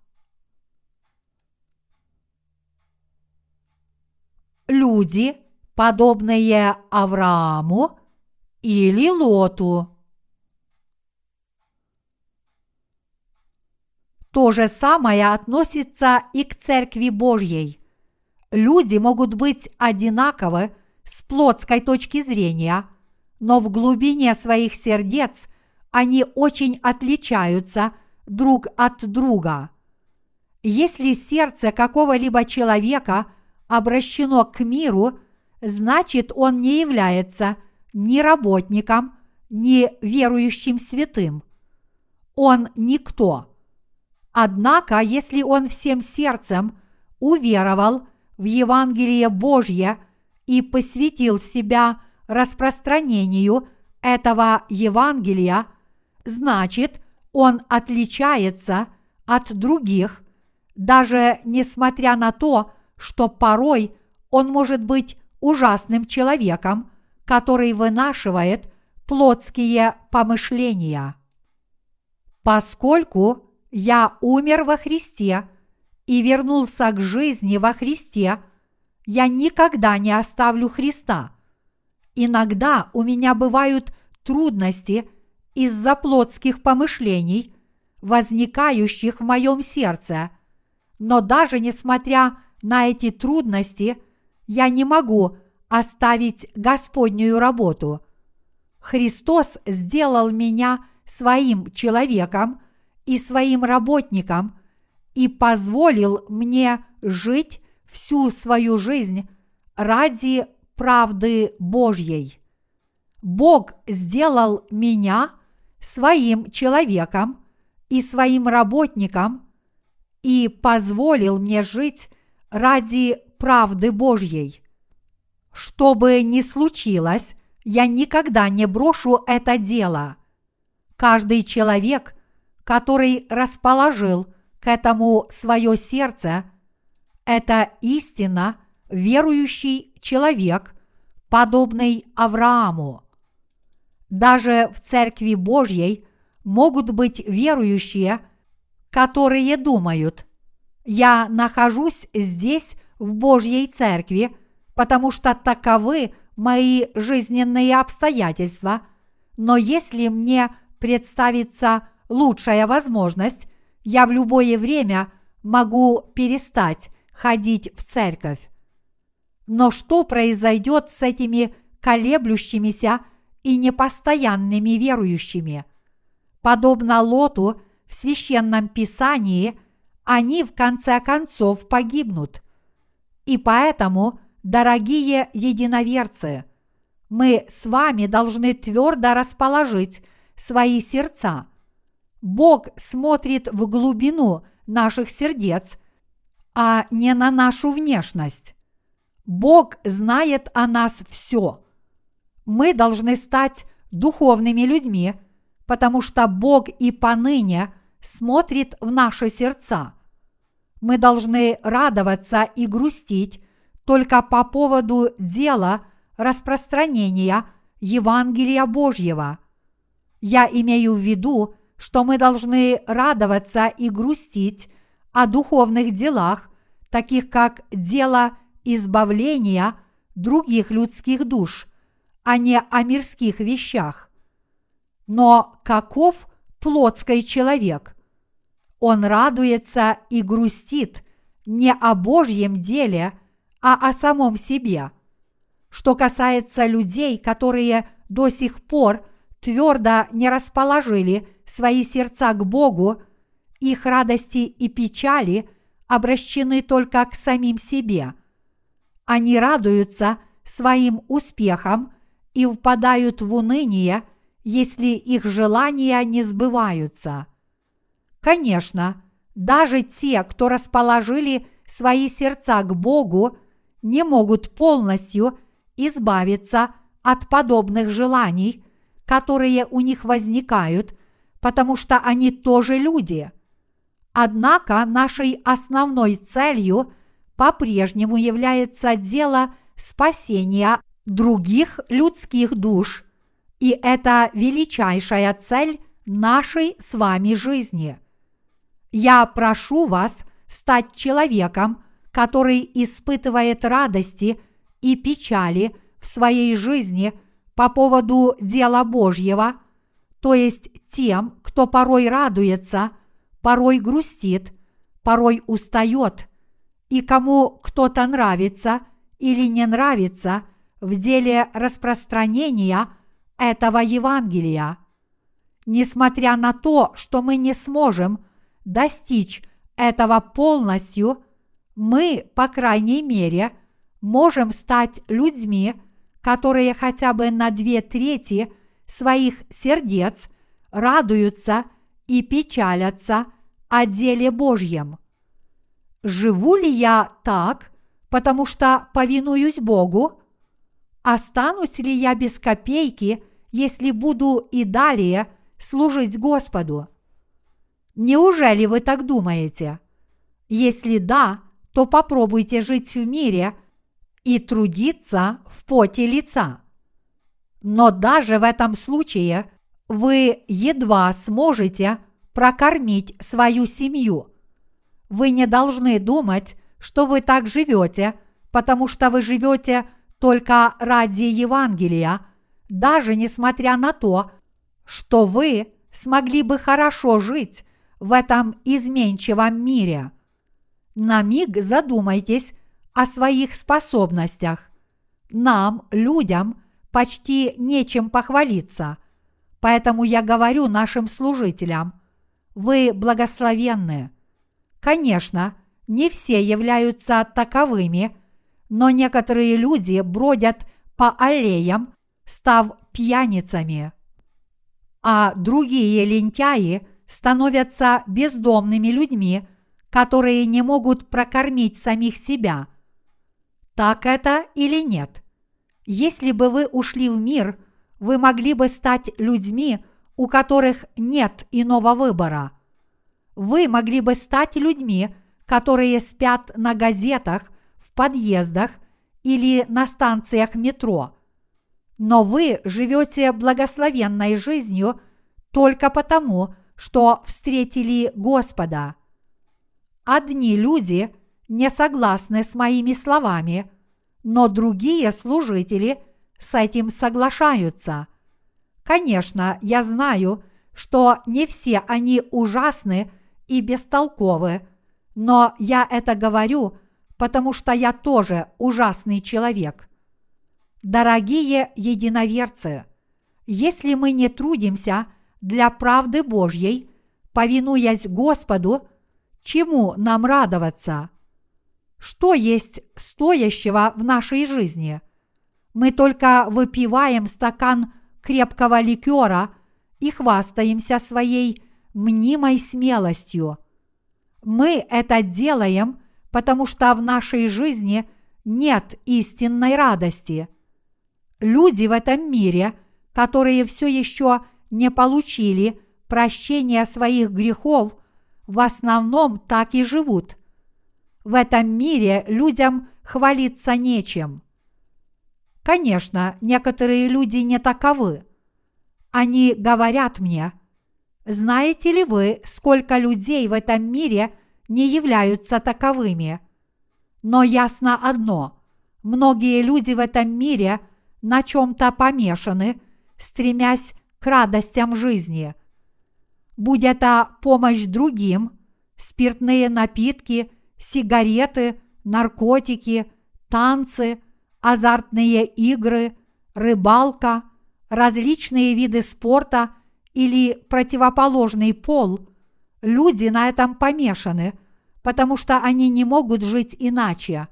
Люди, подобные Аврааму или Лоту. То же самое относится и к Церкви Божьей. Люди могут быть одинаковы с плотской точки зрения, но в глубине своих сердец они очень отличаются друг от друга. Если сердце какого-либо человека обращено к миру, значит он не является ни работником, ни верующим святым. Он никто – Однако, если он всем сердцем уверовал в Евангелие Божье и посвятил себя распространению этого Евангелия, значит, он отличается от других, даже несмотря на то, что порой он может быть ужасным человеком, который вынашивает плотские помышления. Поскольку я умер во Христе и вернулся к жизни во Христе, я никогда не оставлю Христа. Иногда у меня бывают трудности из-за плотских помышлений, возникающих в моем сердце. Но даже несмотря на эти трудности, я не могу оставить Господнюю работу. Христос сделал меня своим человеком и своим работникам и позволил мне жить всю свою жизнь ради правды Божьей. Бог сделал меня своим человеком и своим работником, и позволил мне жить ради правды Божьей. Что бы ни случилось, я никогда не брошу это дело. Каждый человек, который расположил к этому свое сердце, это истинно верующий человек, подобный Аврааму. Даже в Церкви Божьей могут быть верующие, которые думают, я нахожусь здесь в Божьей Церкви, потому что таковы мои жизненные обстоятельства, но если мне представится лучшая возможность, я в любое время могу перестать ходить в церковь. Но что произойдет с этими колеблющимися и непостоянными верующими? Подобно Лоту в священном писании, они в конце концов погибнут. И поэтому, дорогие единоверцы, мы с вами должны твердо расположить свои сердца. Бог смотрит в глубину наших сердец, а не на нашу внешность. Бог знает о нас все. Мы должны стать духовными людьми, потому что Бог и поныне смотрит в наши сердца. Мы должны радоваться и грустить только по поводу дела распространения Евангелия Божьего. Я имею в виду, что мы должны радоваться и грустить о духовных делах, таких как дело избавления других людских душ, а не о мирских вещах. Но каков плотский человек? Он радуется и грустит не о Божьем деле, а о самом себе. Что касается людей, которые до сих пор твердо не расположили свои сердца к Богу, их радости и печали обращены только к самим себе. Они радуются своим успехам и впадают в уныние, если их желания не сбываются. Конечно, даже те, кто расположили свои сердца к Богу, не могут полностью избавиться от подобных желаний, которые у них возникают, потому что они тоже люди – Однако нашей основной целью по-прежнему является дело спасения других людских душ, и это величайшая цель нашей с вами жизни. Я прошу вас стать человеком, который испытывает радости и печали в своей жизни по поводу дела Божьего, то есть тем, кто порой радуется – порой грустит, порой устает, и кому кто-то нравится или не нравится в деле распространения этого Евангелия. Несмотря на то, что мы не сможем достичь этого полностью, мы, по крайней мере, можем стать людьми, которые хотя бы на две трети своих сердец радуются и печалятся о деле Божьем. Живу ли я так, потому что повинуюсь Богу? Останусь ли я без копейки, если буду и далее служить Господу? Неужели вы так думаете? Если да, то попробуйте жить в мире и трудиться в поте лица. Но даже в этом случае вы едва сможете прокормить свою семью. Вы не должны думать, что вы так живете, потому что вы живете только ради Евангелия, даже несмотря на то, что вы смогли бы хорошо жить в этом изменчивом мире. На миг задумайтесь о своих способностях. Нам, людям, почти нечем похвалиться. Поэтому я говорю нашим служителям, вы благословенны. Конечно, не все являются таковыми, но некоторые люди бродят по аллеям, став пьяницами. А другие лентяи становятся бездомными людьми, которые не могут прокормить самих себя. Так это или нет? Если бы вы ушли в мир, вы могли бы стать людьми, у которых нет иного выбора. Вы могли бы стать людьми, которые спят на газетах, в подъездах или на станциях метро. Но вы живете благословенной жизнью только потому, что встретили Господа. Одни люди не согласны с моими словами, но другие служители с этим соглашаются. Конечно, я знаю, что не все они ужасны и бестолковы, но я это говорю, потому что я тоже ужасный человек. Дорогие единоверцы, если мы не трудимся для правды Божьей, повинуясь Господу, чему нам радоваться? Что есть стоящего в нашей жизни? Мы только выпиваем стакан крепкого ликера и хвастаемся своей мнимой смелостью. Мы это делаем, потому что в нашей жизни нет истинной радости. Люди в этом мире, которые все еще не получили прощения своих грехов, в основном так и живут. В этом мире людям хвалиться нечем. Конечно, некоторые люди не таковы. Они говорят мне – знаете ли вы, сколько людей в этом мире не являются таковыми? Но ясно одно – многие люди в этом мире на чем-то помешаны, стремясь к радостям жизни. Будь это помощь другим, спиртные напитки, сигареты, наркотики, танцы, азартные игры, рыбалка, различные виды спорта – или противоположный пол, люди на этом помешаны, потому что они не могут жить иначе.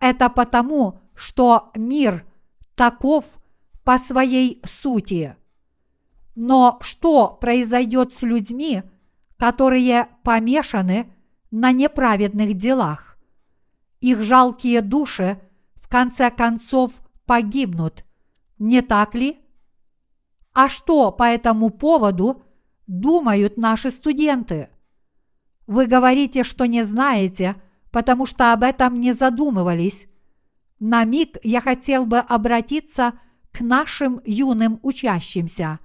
Это потому, что мир таков по своей сути. Но что произойдет с людьми, которые помешаны на неправедных делах? Их жалкие души в конце концов погибнут, не так ли? А что по этому поводу думают наши студенты? Вы говорите, что не знаете, потому что об этом не задумывались. На миг я хотел бы обратиться к нашим юным учащимся.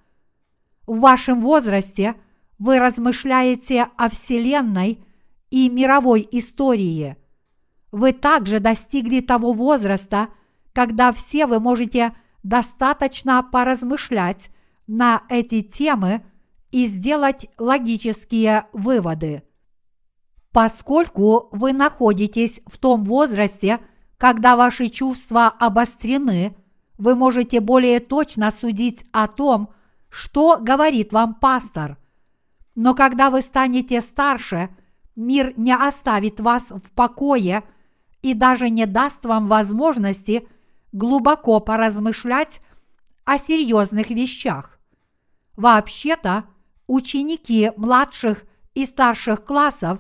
В вашем возрасте вы размышляете о Вселенной и мировой истории. Вы также достигли того возраста, когда все вы можете достаточно поразмышлять на эти темы и сделать логические выводы. Поскольку вы находитесь в том возрасте, когда ваши чувства обострены, вы можете более точно судить о том, что говорит вам пастор. Но когда вы станете старше, мир не оставит вас в покое и даже не даст вам возможности глубоко поразмышлять о серьезных вещах. Вообще-то ученики младших и старших классов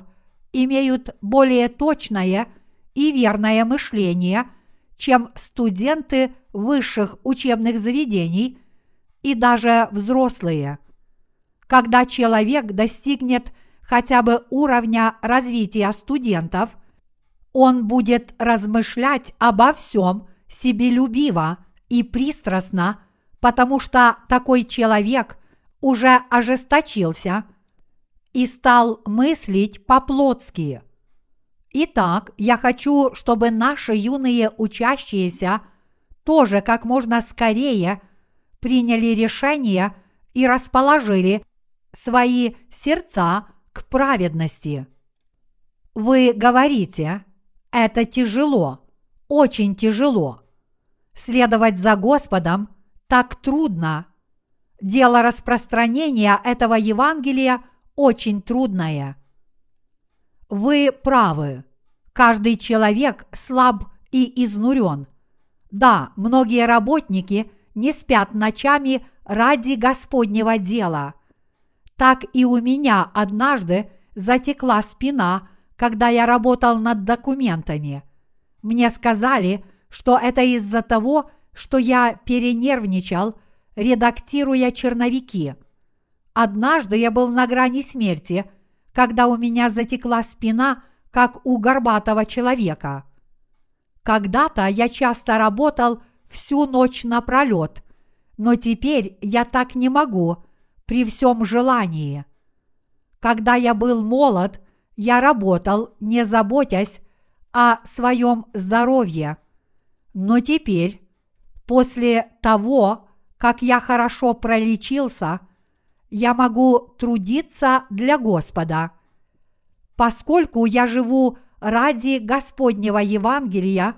имеют более точное и верное мышление, чем студенты высших учебных заведений и даже взрослые. Когда человек достигнет хотя бы уровня развития студентов, он будет размышлять обо всем себелюбиво и пристрастно, потому что такой человек уже ожесточился и стал мыслить по-плотски. Итак, я хочу, чтобы наши юные учащиеся тоже как можно скорее приняли решение и расположили свои сердца к праведности. Вы говорите, это тяжело, очень тяжело. Следовать за Господом так трудно, Дело распространения этого Евангелия очень трудное. Вы правы. Каждый человек слаб и изнурен. Да, многие работники не спят ночами ради Господнего дела. Так и у меня однажды затекла спина когда я работал над документами. Мне сказали, что это из-за того, что я перенервничал, редактируя черновики. Однажды я был на грани смерти, когда у меня затекла спина, как у горбатого человека. Когда-то я часто работал всю ночь напролет, но теперь я так не могу при всем желании. Когда я был молод, я работал, не заботясь о своем здоровье. Но теперь, после того, как я хорошо пролечился, я могу трудиться для Господа. Поскольку я живу ради Господнего Евангелия,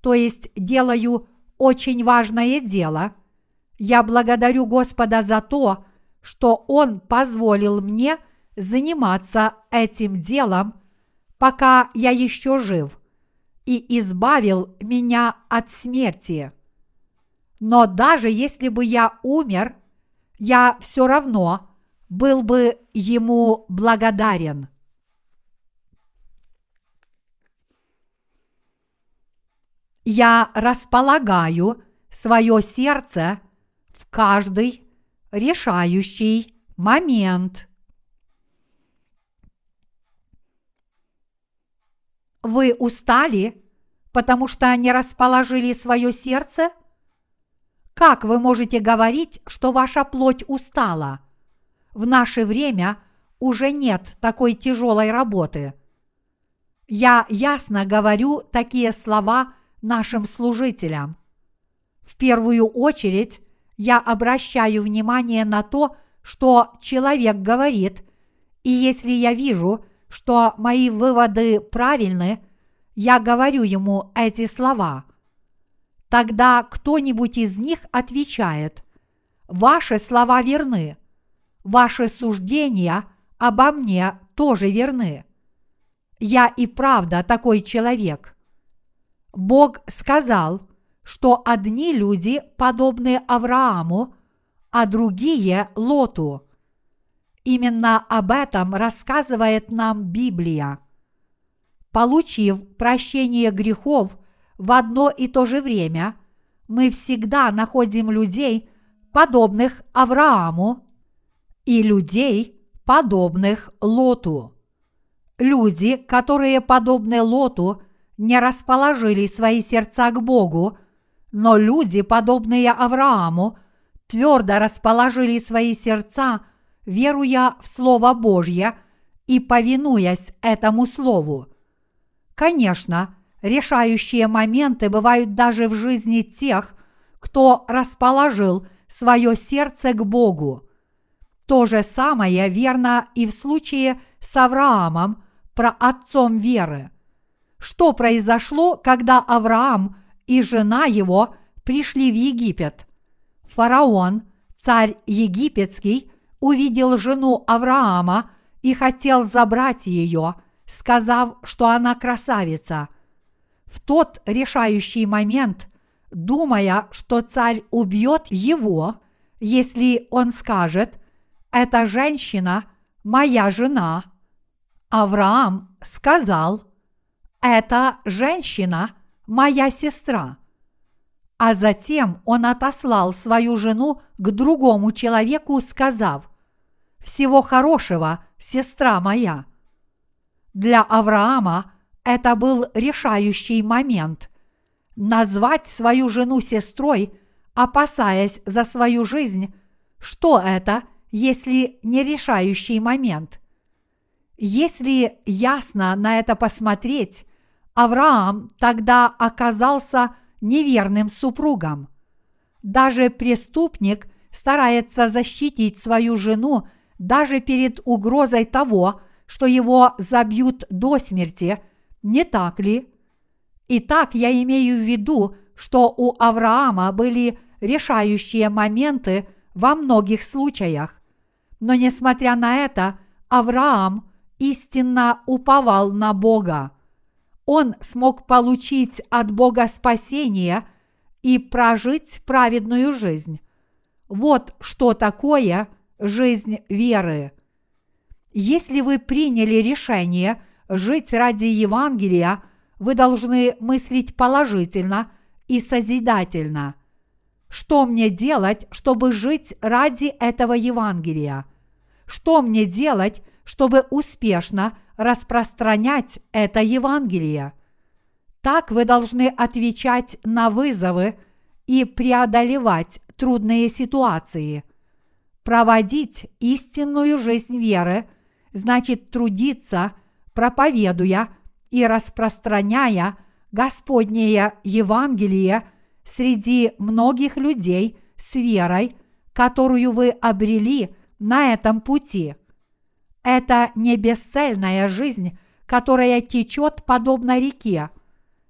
то есть делаю очень важное дело, я благодарю Господа за то, что Он позволил мне заниматься этим делом, пока я еще жив, и избавил меня от смерти. Но даже если бы я умер, я все равно был бы ему благодарен. Я располагаю свое сердце в каждый решающий момент. Вы устали, потому что не расположили свое сердце? Как вы можете говорить, что ваша плоть устала? В наше время уже нет такой тяжелой работы. Я ясно говорю такие слова нашим служителям. В первую очередь я обращаю внимание на то, что человек говорит, и если я вижу, что мои выводы правильны, я говорю ему эти слова. Тогда кто-нибудь из них отвечает, «Ваши слова верны, ваши суждения обо мне тоже верны. Я и правда такой человек». Бог сказал, что одни люди подобны Аврааму, а другие – Лоту. Именно об этом рассказывает нам Библия. Получив прощение грехов в одно и то же время, мы всегда находим людей, подобных Аврааму, и людей, подобных Лоту. Люди, которые подобны Лоту, не расположили свои сердца к Богу, но люди, подобные Аврааму, твердо расположили свои сердца – веруя в Слово Божье и повинуясь этому Слову. Конечно, решающие моменты бывают даже в жизни тех, кто расположил свое сердце к Богу. То же самое верно и в случае с Авраамом, про отцом веры. Что произошло, когда Авраам и жена его пришли в Египет? Фараон, царь египетский, увидел жену Авраама и хотел забрать ее, сказав, что она красавица. В тот решающий момент, думая, что царь убьет его, если он скажет «эта женщина – моя жена», Авраам сказал «эта женщина – моя сестра». А затем он отослал свою жену к другому человеку, сказав всего хорошего, сестра моя. Для Авраама это был решающий момент. Назвать свою жену сестрой, опасаясь за свою жизнь, что это, если не решающий момент? Если ясно на это посмотреть, Авраам тогда оказался неверным супругом. Даже преступник старается защитить свою жену даже перед угрозой того, что его забьют до смерти, не так ли? Итак, я имею в виду, что у Авраама были решающие моменты во многих случаях. Но несмотря на это, Авраам истинно уповал на Бога. Он смог получить от Бога спасение и прожить праведную жизнь. Вот что такое – жизнь веры. Если вы приняли решение жить ради Евангелия, вы должны мыслить положительно и созидательно. Что мне делать, чтобы жить ради этого Евангелия? Что мне делать, чтобы успешно распространять это Евангелие? Так вы должны отвечать на вызовы и преодолевать трудные ситуации. Проводить истинную жизнь веры значит трудиться, проповедуя и распространяя Господнее Евангелие среди многих людей с верой, которую вы обрели на этом пути. Это не бесцельная жизнь, которая течет подобно реке.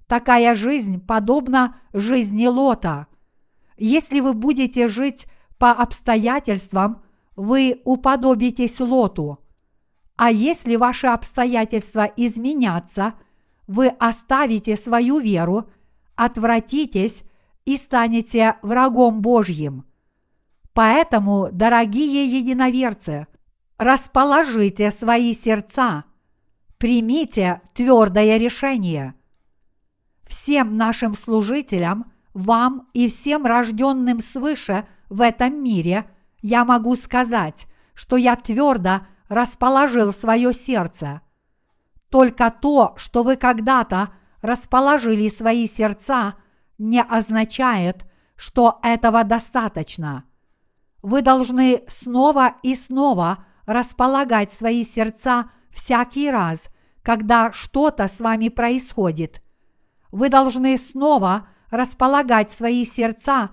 Такая жизнь подобна жизни Лота. Если вы будете жить по обстоятельствам, вы уподобитесь Лоту. А если ваши обстоятельства изменятся, вы оставите свою веру, отвратитесь и станете врагом Божьим. Поэтому, дорогие единоверцы, расположите свои сердца, примите твердое решение. Всем нашим служителям, вам и всем рожденным свыше в этом мире я могу сказать, что я твердо расположил свое сердце. Только то, что вы когда-то расположили свои сердца, не означает, что этого достаточно. Вы должны снова и снова располагать свои сердца всякий раз, когда что-то с вами происходит. Вы должны снова располагать свои сердца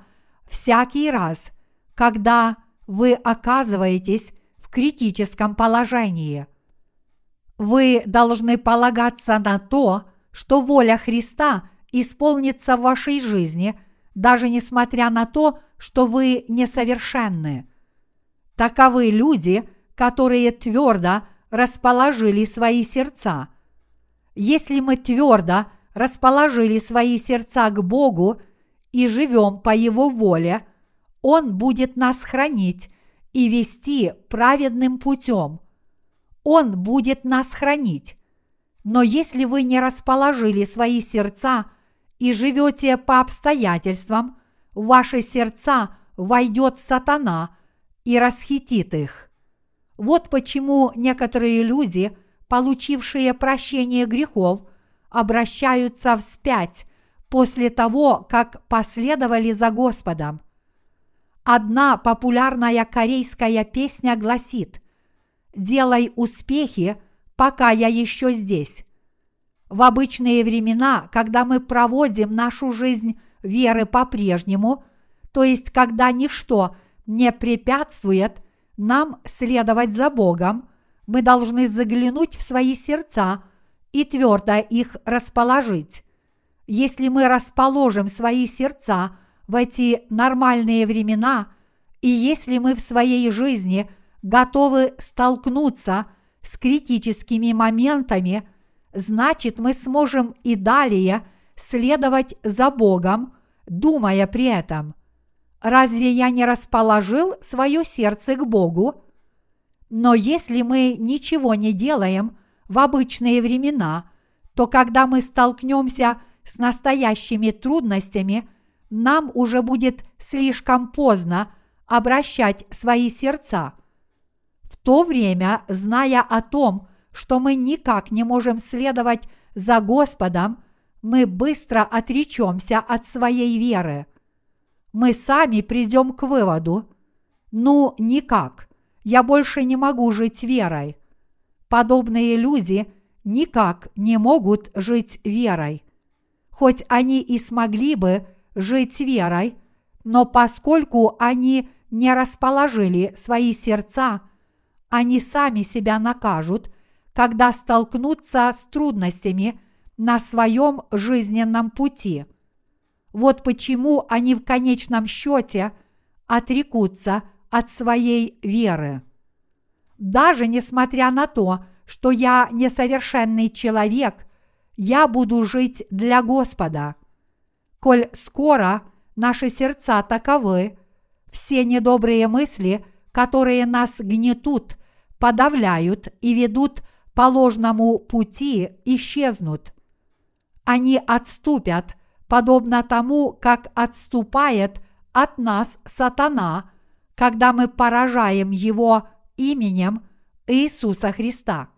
всякий раз, когда вы оказываетесь в критическом положении. Вы должны полагаться на то, что воля Христа исполнится в вашей жизни, даже несмотря на то, что вы несовершенны. Таковы люди, которые твердо расположили свои сердца. Если мы твердо расположили свои сердца к Богу и живем по Его воле, Он будет нас хранить и вести праведным путем. Он будет нас хранить. Но если вы не расположили свои сердца и живете по обстоятельствам, в ваши сердца войдет сатана и расхитит их. Вот почему некоторые люди, получившие прощение грехов, обращаются вспять после того, как последовали за Господом. Одна популярная корейская песня гласит «Делай успехи, пока я еще здесь». В обычные времена, когда мы проводим нашу жизнь веры по-прежнему, то есть когда ничто не препятствует нам следовать за Богом, мы должны заглянуть в свои сердца и твердо их расположить. Если мы расположим свои сердца – в эти нормальные времена, и если мы в своей жизни готовы столкнуться с критическими моментами, значит мы сможем и далее следовать за Богом, думая при этом, разве я не расположил свое сердце к Богу? Но если мы ничего не делаем в обычные времена, то когда мы столкнемся с настоящими трудностями – нам уже будет слишком поздно обращать свои сердца. В то время, зная о том, что мы никак не можем следовать за Господом, мы быстро отречемся от своей веры. Мы сами придем к выводу, ну никак, я больше не могу жить верой. Подобные люди никак не могут жить верой. Хоть они и смогли бы жить верой, но поскольку они не расположили свои сердца, они сами себя накажут, когда столкнутся с трудностями на своем жизненном пути. Вот почему они в конечном счете отрекутся от своей веры. Даже несмотря на то, что я несовершенный человек, я буду жить для Господа – коль скоро наши сердца таковы, все недобрые мысли, которые нас гнетут, подавляют и ведут по ложному пути исчезнут. Они отступят, подобно тому, как отступает от нас сатана, когда мы поражаем его именем Иисуса Христа.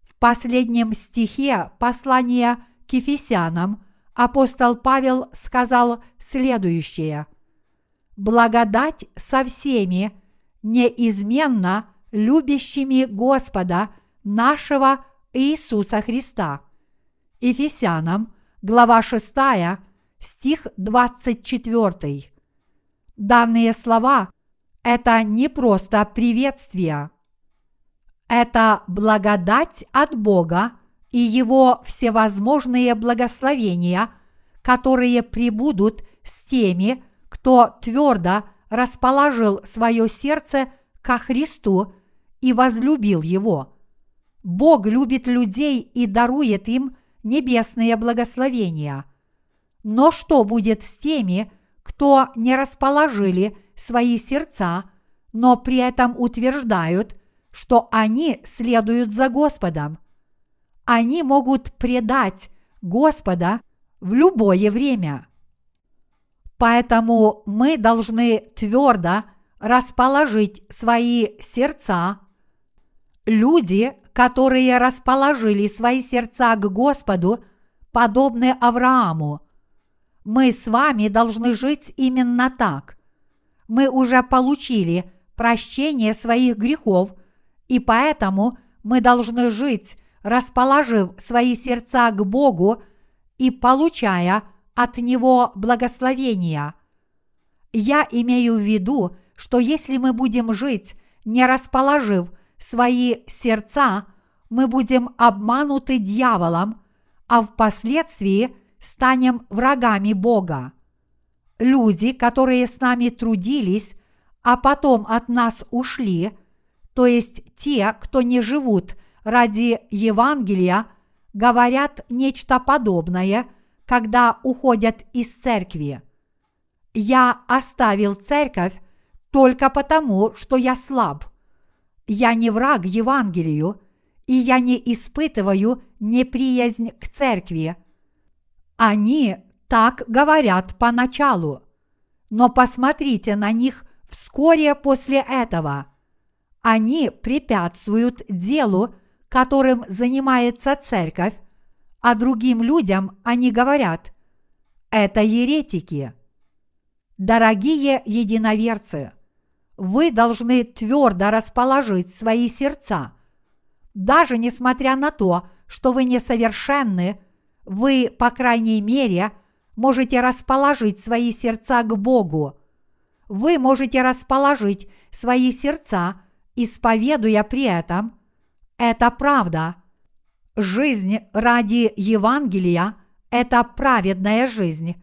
В последнем стихе послания к Ефесянам апостол Павел сказал следующее. «Благодать со всеми, неизменно любящими Господа нашего Иисуса Христа». Ефесянам, глава 6, стих 24. Данные слова – это не просто приветствие. Это благодать от Бога и Его всевозможные благословения, которые прибудут с теми, кто твердо расположил свое сердце ко Христу и возлюбил Его. Бог любит людей и дарует им небесные благословения. Но что будет с теми, кто не расположили свои сердца, но при этом утверждают, что они следуют за Господом? Они могут предать Господа в любое время. Поэтому мы должны твердо расположить свои сердца. Люди, которые расположили свои сердца к Господу, подобны Аврааму. Мы с вами должны жить именно так. Мы уже получили прощение своих грехов, и поэтому мы должны жить, расположив свои сердца к Богу и получая от Него благословения. Я имею в виду, что если мы будем жить, не расположив свои сердца, мы будем обмануты дьяволом, а впоследствии станем врагами Бога. Люди, которые с нами трудились, а потом от нас ушли, то есть те, кто не живут ради Евангелия, говорят нечто подобное, когда уходят из церкви. Я оставил церковь только потому, что я слаб. Я не враг Евангелию, и я не испытываю неприязнь к церкви. Они так говорят поначалу, но посмотрите на них вскоре после этого. Они препятствуют делу, которым занимается церковь, а другим людям они говорят – это еретики. Дорогие единоверцы, вы должны твердо расположить свои сердца. Даже несмотря на то, что вы несовершенны, вы, по крайней мере, можете расположить свои сердца к Богу. Вы можете расположить свои сердца, исповедуя при этом «это правда». Жизнь ради Евангелия – это праведная жизнь,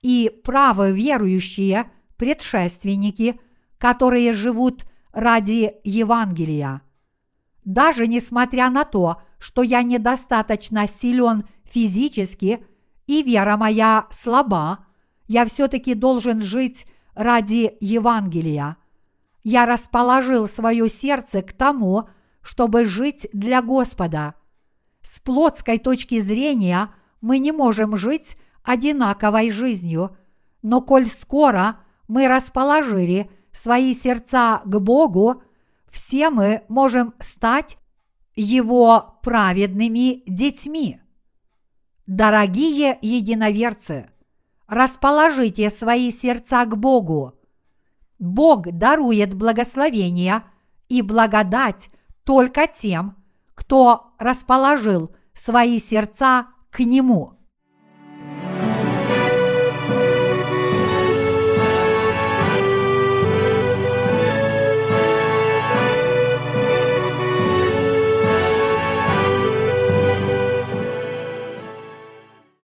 и правоверующие предшественники – которые живут ради Евангелия. Даже несмотря на то, что я недостаточно силен физически и вера моя слаба, я все-таки должен жить ради Евангелия. Я расположил свое сердце к тому, чтобы жить для Господа. С плотской точки зрения мы не можем жить одинаковой жизнью, но коль скоро мы расположили свои сердца к Богу, все мы можем стать Его праведными детьми. Дорогие единоверцы, расположите свои сердца к Богу. Бог дарует благословение и благодать только тем, кто расположил свои сердца к Нему.